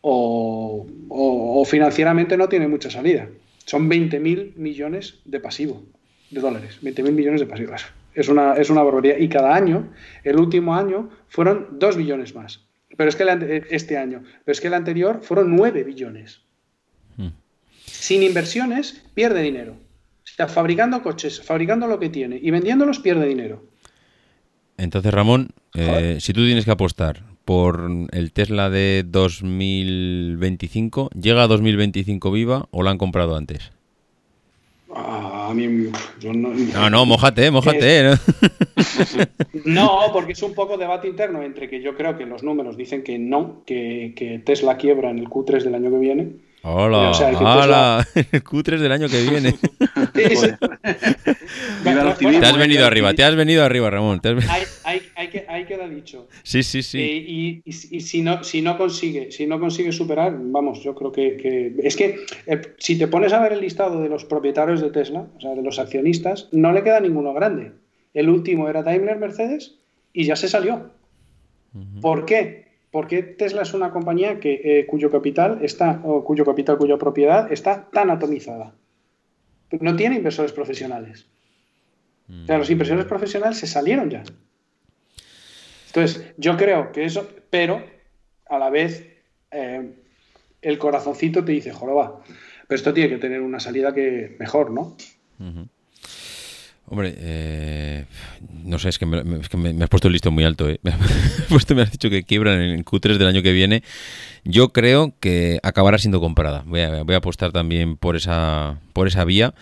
S4: o, o financieramente no tiene mucha salida. Son 20.000 millones de pasivo, de dólares, 20.000 millones de pasivos. Es una, es una barbaridad. Y cada año, el último año, fueron 2 billones más. Pero es que este año, pero es que el anterior fueron 9 billones. Hmm. Sin inversiones, pierde dinero. Está fabricando coches, fabricando lo que tiene y vendiéndolos, pierde dinero.
S1: Entonces, Ramón, eh, si tú tienes que apostar por el Tesla de 2025, ¿llega a 2025 viva o la han comprado antes?
S4: A mí, yo no.
S1: No, no, mojate, mojate.
S4: ¿no? porque es un poco debate interno entre que yo creo que los números dicen que no, que, que Tesla quiebra en el Q3 del año que viene
S1: Hola, hola, el Q3 del año que viene. te has venido arriba, te has venido arriba, Ramón.
S4: Hay, queda dicho.
S1: Sí, sí, sí.
S4: Eh, y, si, no, si, no consigue, si no consigue superar, vamos, yo creo que, es que eh, si te pones a ver el listado de los propietarios de Tesla, o sea, de los accionistas, no le queda ninguno grande. El último era Daimler Mercedes y ya se salió. ¿Por qué? Porque Tesla es una compañía que, eh, cuyo capital está, o cuyo capital, cuya propiedad está tan atomizada. No tiene inversores profesionales. O sea, los mm. inversores profesionales se salieron ya. Entonces, yo creo que eso, pero a la vez eh, el corazoncito te dice, joroba, pero esto tiene que tener una salida que mejor, ¿no?
S1: Hombre, eh, no sé, es que, me, has puesto el listo muy alto. ¿eh? Me, has dicho que quiebran en el Q3 del año que viene. Yo creo que acabará siendo comprada. Voy a, voy a apostar también por esa, por esa vía.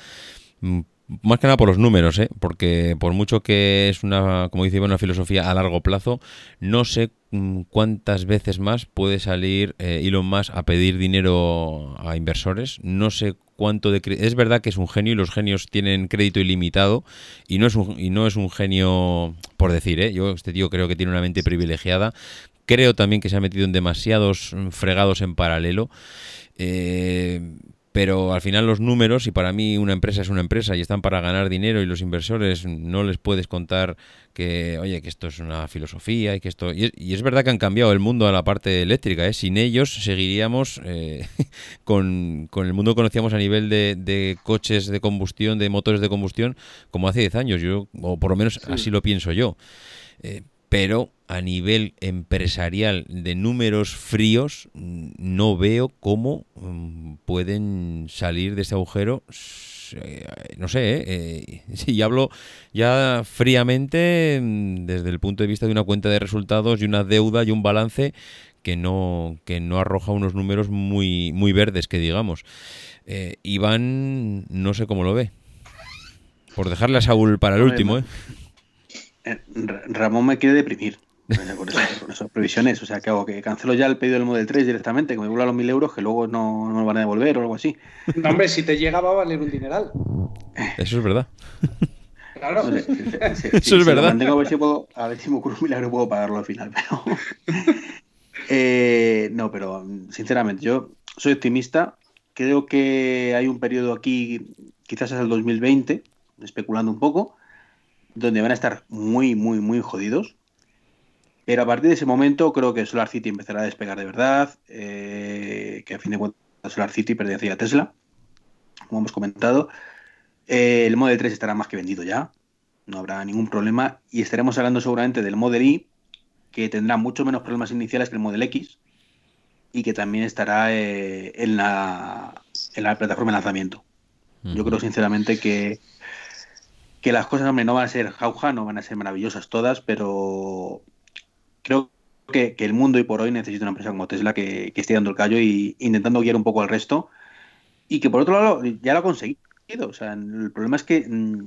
S1: Mm, más que nada por los números, ¿eh? porque por mucho que es una, como dice una filosofía a largo plazo, no sé mm, cuántas veces más puede salir eh, Elon Musk a pedir dinero a inversores. No sé cuánto de es verdad que es un genio y los genios tienen crédito ilimitado y no es un, y no es un genio por decir, ¿eh? yo este tío creo que tiene una mente privilegiada. Creo también que se ha metido en demasiados fregados en paralelo. Eh, pero al final los números, y para mí una empresa es una empresa y están para ganar dinero y los inversores no les puedes contar que, oye, que esto es una filosofía y que esto... Y es, verdad que han cambiado el mundo a la parte eléctrica, ¿eh? sin ellos seguiríamos eh, con, el mundo que conocíamos a nivel de, coches de combustión, de motores de combustión, como hace 10 años, yo o por lo menos así lo pienso yo. Eh, pero a nivel empresarial de números fríos no veo cómo mm, pueden salir de ese agujero eh, no sé, ¿eh? eh si hablo ya fríamente mm, desde el punto de vista de una cuenta de resultados y una deuda y un balance que no, que no arroja unos números muy, muy verdes, que digamos. Eh, Iván, no sé cómo lo ve. Por dejarle a Saúl para el último. Eh,
S2: Ramón me quiere deprimir con, esas previsiones. O sea, que hago? Que cancelo ya el pedido del Model 3 directamente, que me vuelva los mil euros que luego no, no me van a devolver o algo así.
S4: No, hombre, si te llega va a valer un dineral.
S1: Eso es verdad.
S4: Claro.
S1: Eso es verdad.
S2: a, ver si puedo, a ver si me ocurre un milagro y puedo pagarlo al final. Pero... Eh, no, pero sinceramente, yo soy optimista. Creo que hay un periodo aquí, quizás hasta el 2020, especulando un poco, donde van a estar muy, muy, muy jodidos. Pero a partir de ese momento creo que Solar City empezará a despegar de verdad, eh, que a fin de cuentas Solar City pertenecía a Tesla, como hemos comentado. Eh, el Model 3 estará más que vendido ya. no habrá ningún problema y estaremos hablando seguramente del Model Y, que tendrá mucho menos problemas iniciales que el Model X y que también estará eh, en, la, en la plataforma de lanzamiento. Yo creo sinceramente que, que las cosas, hombre, no van a ser jauja, no van a ser maravillosas todas, pero creo que, el mundo y por hoy necesita una empresa como Tesla que, esté dando el callo y intentando guiar un poco al resto y que por otro lado ya lo ha conseguido. O sea, el problema es que mm,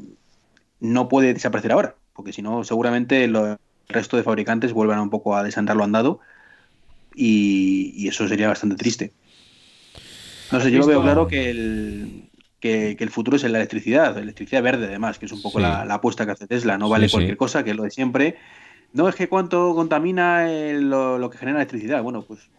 S2: no puede desaparecer ahora, porque si no seguramente el resto de fabricantes vuelvan un poco a desandar lo andado y, eso sería bastante triste. No sé, yo lo veo claro que el, que, el futuro es en la electricidad, electricidad verde además, que es un poco la, apuesta que hace Tesla, no vale cualquier cosa, que es lo de siempre. No es que cuánto contamina lo, que genera electricidad, bueno, pues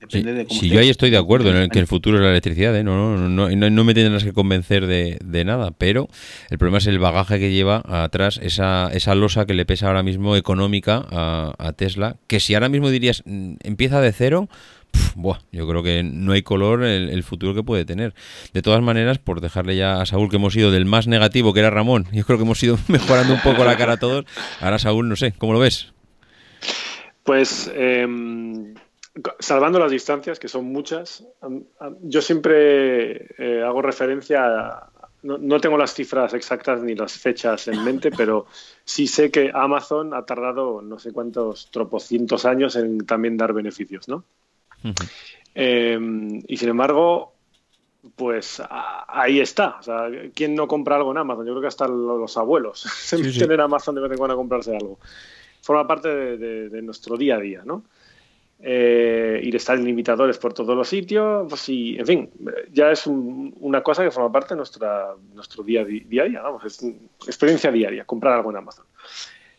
S1: Depende de cómo sí, yo ahí estoy de acuerdo en que el futuro es la electricidad, ¿eh? no, no, no, no, me tendrás que convencer de, de, nada, pero el problema es el bagaje que lleva atrás, esa, esa losa que le pesa ahora mismo económica a, a Tesla, que si ahora mismo dirías mm, empieza de cero, buah, yo creo que no hay color el, futuro que puede tener. De todas maneras, por dejarle ya a Saúl que hemos ido del más negativo, que era Ramón, yo creo que hemos ido mejorando un poco la cara a todos. Ahora, Saúl, no sé, ¿cómo lo ves?
S3: Pues em, salvando las distancias, que son muchas, yo siempre eh, hago referencia a, no, no, tengo las cifras exactas ni las fechas en mente, pero sí sé que Amazon ha tardado no sé cuántos tropocientos años en también dar beneficios, ¿no? Em, y sin embargo, pues ahí está. O sea, ¿quién no compra algo en Amazon? Yo creo que hasta los abuelos se meten en Amazon de vez en cuando a comprarse algo. Forma parte de, nuestro día a día, ¿no? Eh, y en limitadores por todos los sitios, pues sí, en fin, ya es una cosa que forma parte de nuestra, nuestro día, día a día, vamos, es experiencia diaria, comprar algo en Amazon.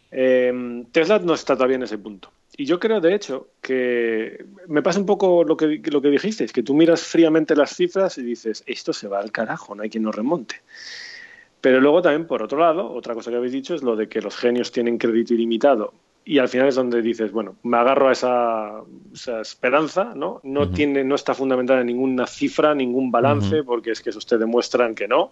S3: Em, Tesla no está todavía en ese punto. Y yo creo, de hecho, que me pasa un poco lo que, lo que dijisteis, que tú miras fríamente las cifras y dices, esto se va al carajo, no hay quien nos remonte. Pero luego también, por otro lado, otra cosa que habéis dicho es lo de que los genios tienen crédito ilimitado. Y al final es donde dices, bueno, me agarro a esa, esperanza, ¿no? No, tiene, no está fundamentada en ninguna cifra, ningún balance, porque es que eso ustedes demuestran que no.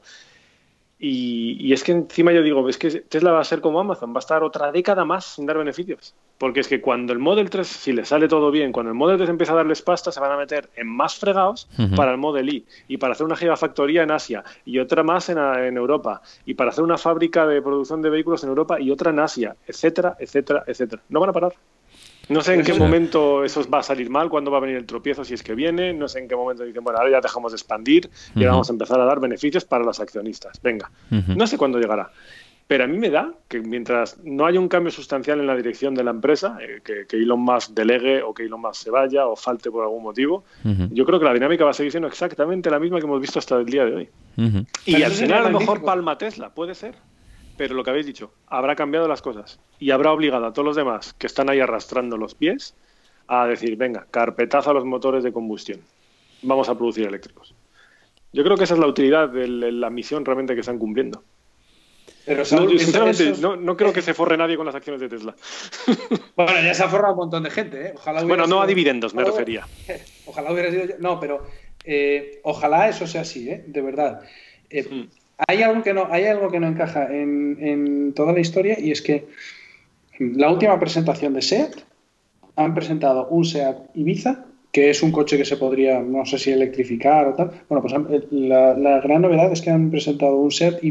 S3: Y, es que encima yo digo, es que Tesla va a ser como Amazon, va a estar otra década más sin dar beneficios. Porque es que cuando el Model 3, si le sale todo bien, cuando el Model 3 empieza a darles pasta, se van a meter en más fregados para el Model Y y para hacer una gigafactoría en Asia y otra más en, en, Europa y para hacer una fábrica de producción de vehículos en Europa y otra en Asia, etcétera, etcétera, etcétera. No van a parar. No sé en qué momento eso va a salir mal, cuándo va a venir el tropiezo, si es que viene. No sé en qué momento dicen, bueno, ahora ya dejamos de expandir y ahora vamos a empezar a dar beneficios para los accionistas. Venga, no sé cuándo llegará. Pero a mí me da que mientras no haya un cambio sustancial en la dirección de la empresa, eh, que, Elon Musk delegue o que Elon Musk se vaya o falte por algún motivo, yo creo que la dinámica va a seguir siendo exactamente la misma que hemos visto hasta el día de hoy. Y al final a lo mejor palma Tesla, puede ser pero lo que habéis dicho, habrá cambiado las cosas y habrá obligado a todos los demás que están ahí arrastrando los pies a decir, venga, carpetazo a los motores de combustión, vamos a producir eléctricos. Yo creo que esa es la utilidad de la misión realmente que están cumpliendo. Pero sinceramente, no, creo que se forre nadie con las acciones de Tesla.
S4: Bueno, ya se ha forrado un montón de gente. ¿eh?
S3: Ojalá bueno, no a dividendos, me refería.
S4: Ojalá hubiera sido yo. No, pero eh, ojalá eso sea así, ¿eh? de verdad. Eh, mm hay algo que no, hay algo que no encaja en, toda la historia y es que la última presentación de SEAT han presentado un SEAT Ibiza, que es un coche que se podría, no sé si electrificar o tal. Bueno, pues la, la gran novedad es que han presentado un SEAT.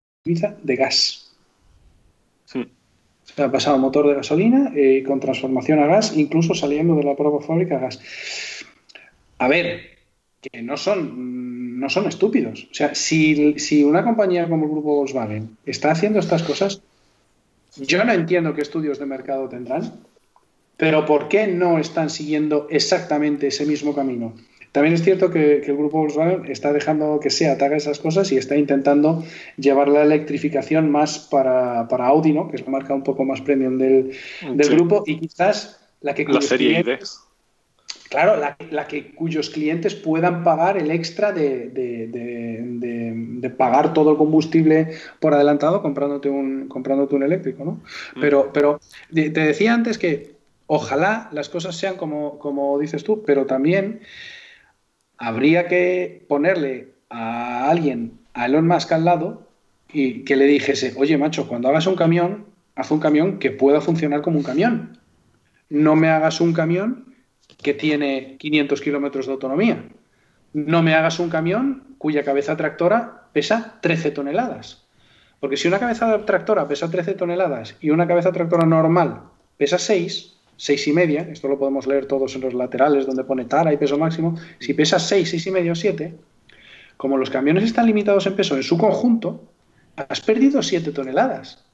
S4: De gas. O sea, ha pasado motor de gasolina eh, con transformación a gas, incluso saliendo de la propia fábrica a gas. A ver, que no son, no son estúpidos. O sea, si, si una compañía como el grupo Volkswagen está haciendo estas cosas, yo no entiendo qué estudios de mercado tendrán, pero ¿por qué no están siguiendo exactamente ese mismo camino? También es cierto que, el grupo Volkswagen está dejando que sea haga esas cosas y está intentando llevar la electrificación más para, para Audi, ¿no? que es la marca un poco más premium del, del grupo, y quizás la que...
S3: La serie ID.
S4: Claro, la, la, que cuyos clientes puedan pagar el extra de, de, de, pagar todo el combustible por adelantado comprándote un, comprándote un eléctrico, ¿no? Mm. Pero, pero te decía antes que ojalá las cosas sean como, como dices tú, pero también habría que ponerle a alguien, a Elon Musk al lado, y que le dijese, oye macho, cuando hagas un camión, haz un camión que pueda funcionar como un camión. No me hagas un camión que tiene 500 kilómetros de autonomía. No me hagas un camión cuya cabeza tractora pesa 13 toneladas. Porque si una cabeza tractora pesa 13 toneladas y una cabeza tractora normal pesa 6, seis y media, esto lo podemos leer todos en los laterales donde pone tara y peso máximo, si pesa 6, 6 y medio, 7, como los camiones están limitados en peso en su conjunto, has perdido 7 toneladas.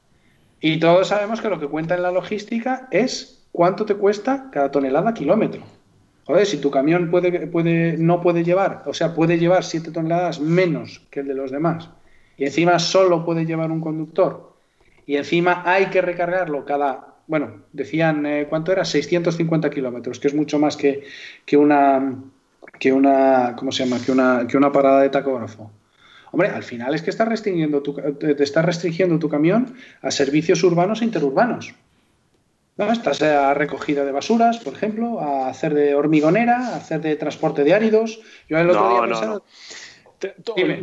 S4: Y todos sabemos que lo que cuenta en la logística es cuánto te cuesta cada tonelada kilómetro. Joder, si tu camión puede, puede, no puede llevar, o sea, puede llevar 7 toneladas menos que el de los demás, y encima solo puede llevar un conductor, y encima hay que recargarlo cada bueno, decían, eh, ¿cuánto era? 650 kilómetros, que es mucho más que, que, una, que una, ¿cómo se llama? Que una, que una parada de tacógrafo. Hombre, al final es que estás restringiendo tu, te estás restringiendo tu camión a servicios urbanos e interurbanos. ¿No? Estás a recogida de basuras, por ejemplo, a hacer de hormigonera, a hacer de transporte de áridos.
S3: Yo el otro día no, no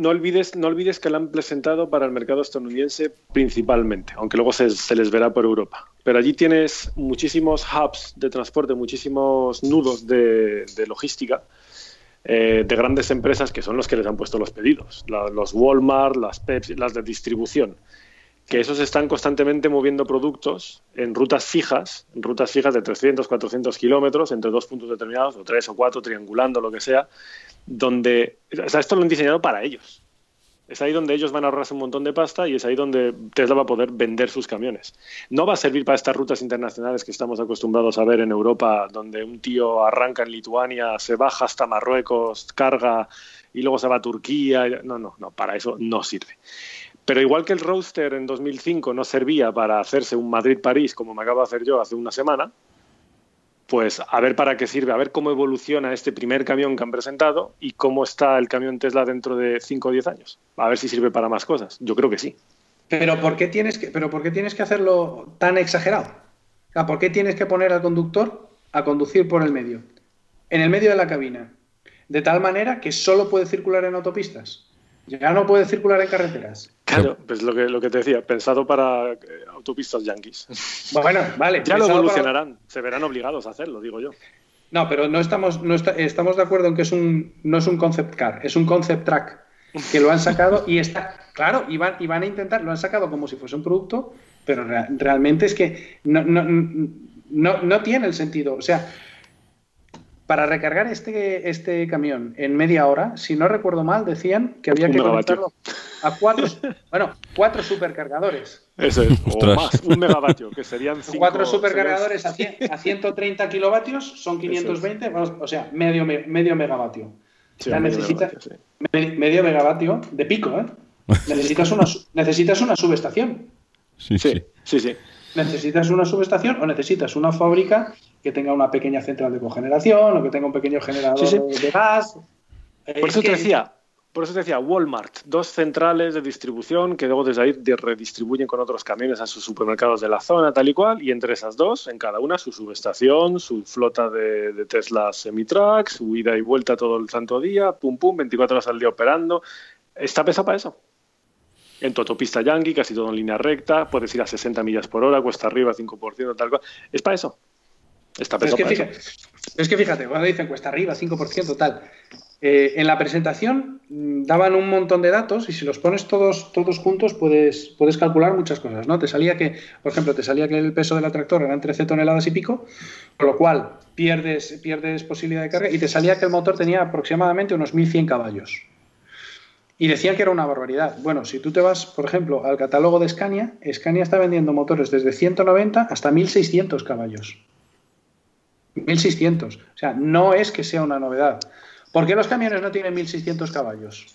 S3: olvides, no olvides que la han presentado para el mercado estadounidense principalmente, aunque luego se, les verá por Europa. Pero allí tienes muchísimos hubs de transporte, muchísimos nudos de, logística eh, de grandes empresas que son los que les han puesto los pedidos. los Walmart, las Pepsi, las de distribución. Que esos están constantemente moviendo productos en rutas fijas, en rutas fijas de 300, 400 kilómetros entre dos puntos determinados, o tres o cuatro, triangulando, lo que sea, donde, esto lo han diseñado para ellos. Es ahí donde ellos van a ahorrarse un montón de pasta y es ahí donde Tesla va a poder vender sus camiones. No va a servir para estas rutas internacionales que estamos acostumbrados a ver en Europa, donde un tío arranca en Lituania, se baja hasta Marruecos, carga y luego se va a Turquía. No, no, no, para eso no sirve. Pero igual que el Roadster en 2005 no servía para hacerse un Madrid-París como me acabo de hacer yo hace una semana, pues a ver para qué sirve, a ver cómo evoluciona este primer camión que han presentado y cómo está el camión Tesla dentro de 5 o 10 años. A ver si sirve para más cosas. Yo creo que sí.
S4: Pero ¿por qué tienes que, pero ¿por qué tienes que hacerlo tan exagerado? ¿Por qué tienes que poner al conductor a conducir por el medio? En el medio de la cabina. De tal manera que solo puede circular en autopistas. Ya no puede circular en carreteras.
S3: Claro, pues lo que, lo que te decía, pensado para eh, autopistas yanquis.
S4: Bueno, vale.
S3: Ya lo evolucionarán, se verán obligados a hacerlo, digo yo.
S4: No, pero no estamos, no estamos de acuerdo en que es un, no es un concept car, es un concept track que lo han sacado y está, claro, y van, y van a intentar, lo han sacado como si fuese un producto, pero realmente es que no, no, no, no tiene el sentido. O sea, para recargar este, este camión en media hora, si no recuerdo mal, decían que había que conectarlo a cuatro, bueno, cuatro supercargadores.
S3: Eso es, o más, un megavatio, que serían cinco,
S4: Cuatro supercargadores a, 130 kilovatios son 520, o sea, medio, medio megavatio. medio, megavatio de pico, ¿eh? necesitas, una, necesitas una subestación.
S3: sí, sí. sí.
S4: Necesitas una subestación o necesitas una fábrica que tenga una pequeña central de cogeneración o que tenga un pequeño generador de gas.
S3: Por eso te decía, por eso te decía, Walmart, dos centrales de distribución que luego desde ahí redistribuyen con otros camiones a sus supermercados de la zona, tal y cual, y entre esas dos, en cada una, su subestación, su flota de, de Tesla semi-truck, su ida y vuelta todo el santo día, pum pum, 24 horas al día operando. Está pensado para eso. En tu autopista Yankee, casi todo en línea recta, puedes ir a 60 millas por hora, cuesta arriba 5%, tal cual. Es para eso. Está
S4: es, que fíjate, es que fíjate, cuando dicen cuesta arriba, 5%, tal. Eh, en la presentación mm, daban un montón de datos y si los pones todos, todos juntos puedes, puedes calcular muchas cosas, ¿no? Te salía que, por ejemplo, te salía que el peso del tractor eran 13 toneladas y pico, con lo cual pierdes, pierdes posibilidad de carga y te salía que el motor tenía aproximadamente unos 1100 caballos. Y decían que era una barbaridad. Bueno, si tú te vas, por ejemplo, al catálogo de Scania, Scania está vendiendo motores desde 190 hasta 1600 caballos. 1600. O sea, no es que sea una novedad. ¿Por qué los camiones no tienen 1600 caballos?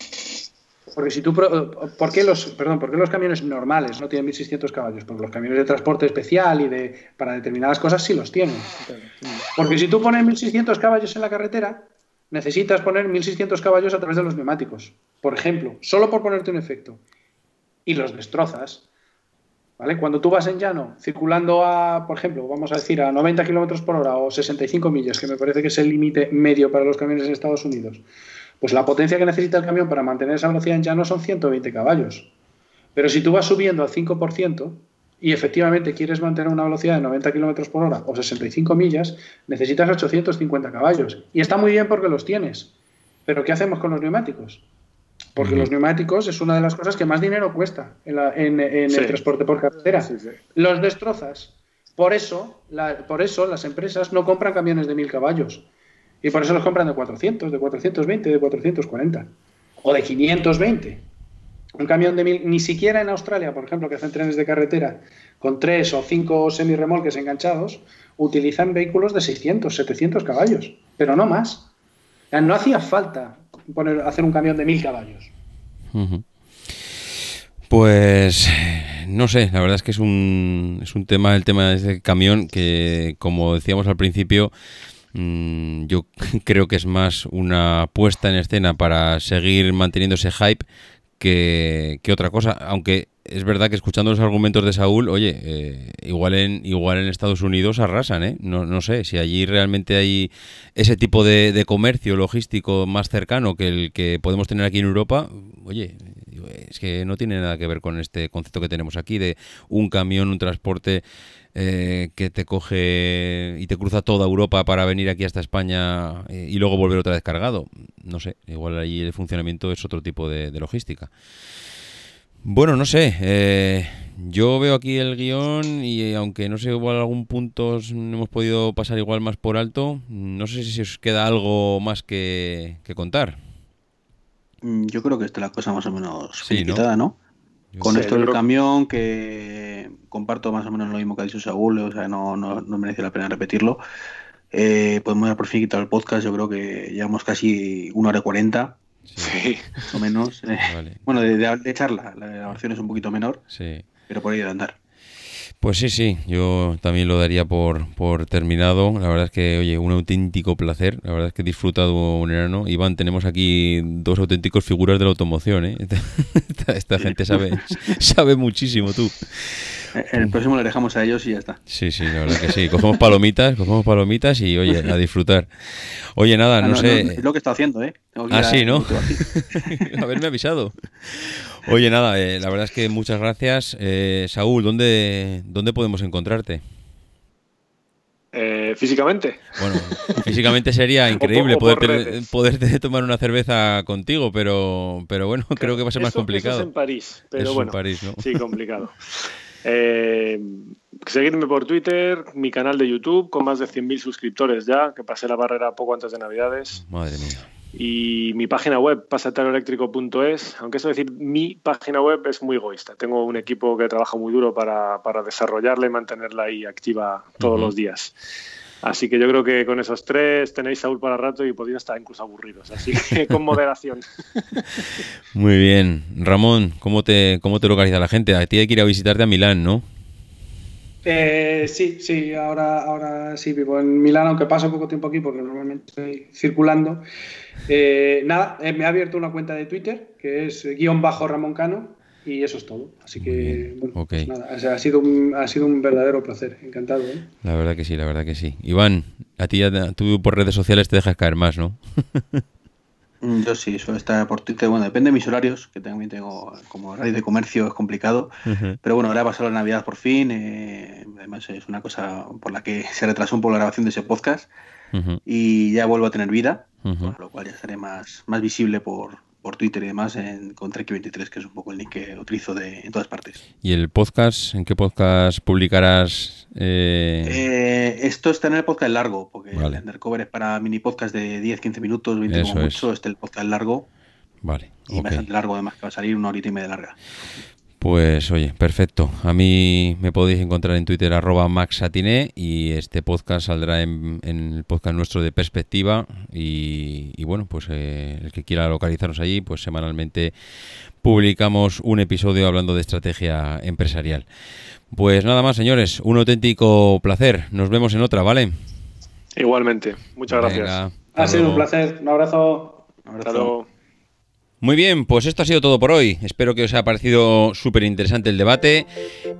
S4: Porque si tú, ¿por qué los, perdón, ¿por qué los camiones normales no tienen 1600 caballos? Porque los camiones de transporte especial y de para determinadas cosas sí los tienen. Porque si tú pones 1600 caballos en la carretera, necesitas poner 1600 caballos a través de los neumáticos. Por ejemplo, solo por ponerte un efecto. Y los destrozas. ¿Vale? Cuando tú vas en llano, circulando a, por ejemplo, vamos a decir a 90 kilómetros por hora o 65 millas, que me parece que es el límite medio para los camiones en Estados Unidos, pues la potencia que necesita el camión para mantener esa velocidad en llano son 120 caballos. Pero si tú vas subiendo al 5%, y efectivamente quieres mantener una velocidad de 90 km por hora o 65 millas, necesitas 850 caballos. Y está muy bien porque los tienes. Pero ¿qué hacemos con los neumáticos? Porque los neumáticos es una de las cosas que más dinero cuesta en, el transporte por carretera. los destrozas. Por eso, por eso las empresas no compran camiones de 1000 caballos. Y por eso los compran de 400, de 420, de 440. O de 520. Un camión de mil, ni siquiera en Australia, por ejemplo, que hacen trenes de carretera con tres o cinco semirremolques enganchados, utilizan vehículos de 600, 700 caballos, pero no más. No hacía falta poner, hacer un camión de mil caballos.
S1: Pues no sé, la verdad es que es un, es un tema, el tema de ese camión que, como decíamos al principio, mm, yo creo que es más una puesta en escena para seguir manteniendo ese hype que, otra cosa. Aunque es verdad que escuchando los argumentos de Saúl, oye, eh, igual, en, igual en Estados Unidos arrasan, ¿eh? No, no sé, si allí realmente hay ese tipo de, comercio logístico más cercano que el que podemos tener aquí en Europa, oye, es que no tiene nada que ver con este concepto que tenemos aquí de un camión, un transporte eh, que te coge y te cruza toda Europa para venir aquí hasta España eh, y luego volver otra vez cargado no sé, igual ahí el funcionamiento es otro tipo de, logística. Bueno, no sé, eh, yo veo aquí el guion y aunque no sé, igual algún punto hemos podido pasar igual más por alto, no sé si os queda algo más que, contar.
S2: Mm, yo creo que está la cosa más o menos sí, ¿no? Con esto del camión, que comparto más o menos lo mismo que ha dicho Saúl, o sea, no, no, no merece la pena repetirlo. Eh, podemos dar por fin quitado el podcast, yo creo que llevamos casi una hora y cuarenta. Sí. Más o menos. Eh, bueno, de, de, charla, la grabación es un poquito menor, sí. pero por ahí de andar.
S1: Pues sí, sí, yo también lo daría por, por terminado. La verdad es que, oye, un auténtico placer. La verdad es que he disfrutado un enano. Iván, tenemos aquí dos auténticos figuras de la automoción, ¿eh? Esta, gente sabe, sabe muchísimo, tú.
S2: En el próximo le dejamos a ellos y ya está.
S1: Sí, sí, la verdad que sí. Cogemos palomitas, cogemos palomitas y, oye, a disfrutar. Oye, nada, ah, no, sé...
S2: es lo que está haciendo, ¿eh?
S1: Ah, sí, ¿no? Haberme avisado. Oye, nada, eh, la verdad es que muchas gracias. Eh, Saúl, ¿dónde, ¿dónde podemos encontrarte?
S3: Eh, físicamente.
S1: Bueno, físicamente sería increíble poder poderte tomar una cerveza contigo, pero, pero bueno, creo que va a ser más complicado.
S3: Eso es en París, pero bueno, en París, ¿no? sí, complicado. seguidme por Twitter, mi canal de YouTube con más de 100.000 suscriptores ya, que pasé la barrera poco antes de Navidades.
S1: Madre mía
S3: y mi página web, pasateloeléctrico.es, aunque eso decir mi página web es muy egoísta. Tengo un equipo que trabaja muy duro para, para desarrollarla y mantenerla ahí activa todos los días. Así que yo creo que con esos tres tenéis Saúl para rato y podéis estar incluso aburridos. Así que con moderación.
S1: Muy bien. Ramón, ¿cómo te, cómo te localiza la gente? A ti hay que ir a visitarte a Milán, ¿no?
S4: Eh, sí, sí, ahora, ahora sí vivo en Milán, aunque paso poco tiempo aquí porque normalmente estoy circulando. Eh, nada, eh, me ha abierto una cuenta de Twitter que es guion bajo Ramón Cano y eso es todo. Así que, bueno, pues nada, ha, sido un, ha sido un verdadero placer, encantado.
S1: La verdad que sí, la verdad que sí. Iván, a ti ya, tú por redes sociales te dejas caer más, ¿no?
S2: Mm, yo sí, suelo estar por Twitter. Bueno, depende de mis horarios, que también tengo como horario de comercio, es complicado. Pero bueno, ahora ha pasado la Navidad por fin. Eh, además, es una cosa por la que se retrasó un poco la grabación de ese podcast. Y ya vuelvo a tener vida. con lo cual ya estaré más, más visible por, por Twitter y demás en, con Trek23, que es un poco el link que utilizo de, en todas partes.
S1: ¿Y el podcast? ¿En qué podcast publicarás?
S2: Eh? Eh, esto está en el podcast largo, porque el Undercover es para mini podcast de 10-15 minutos, 20 como mucho, este es el podcast largo.
S1: Vale.
S2: Y bastante largo, además, que va a salir una horita y media larga.
S1: Pues oye, perfecto. A mí me podéis encontrar en Twitter arroba maxatiné y este podcast saldrá en, el podcast nuestro de perspectiva y, bueno, pues eh, el que quiera localizarnos allí, pues semanalmente publicamos un episodio hablando de estrategia empresarial. Pues nada más, señores, un auténtico placer. Nos vemos en otra, ¿vale?
S3: Igualmente, muchas gracias.
S4: Ha sido un placer. Un abrazo.
S3: Un abrazo.
S1: Muy bien, pues esto ha sido todo por hoy. Espero que os haya parecido súper interesante el debate.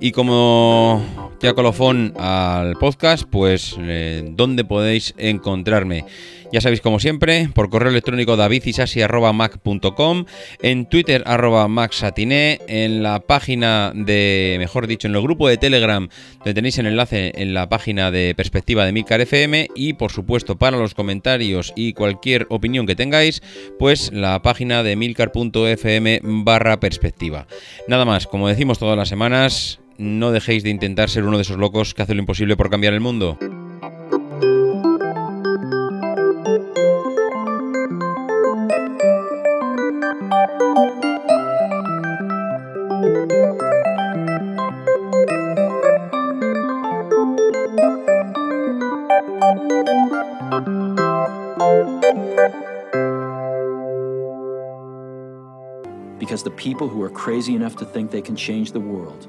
S1: Y como ya colofón al podcast, pues eh, ¿dónde podéis encontrarme? Ya sabéis, como siempre, por correo electrónico davidisasi.mac.com, en Twitter arroba en la página de, mejor dicho, en el grupo de Telegram, donde tenéis el enlace en la página de perspectiva de Milcar FM y, por supuesto, para los comentarios y cualquier opinión que tengáis, pues la página de milcar.fm barra perspectiva. Nada más, como decimos todas las semanas, no dejéis de intentar ser uno de esos locos que hace lo imposible por cambiar el mundo. Because the people who are crazy enough to think they can change the world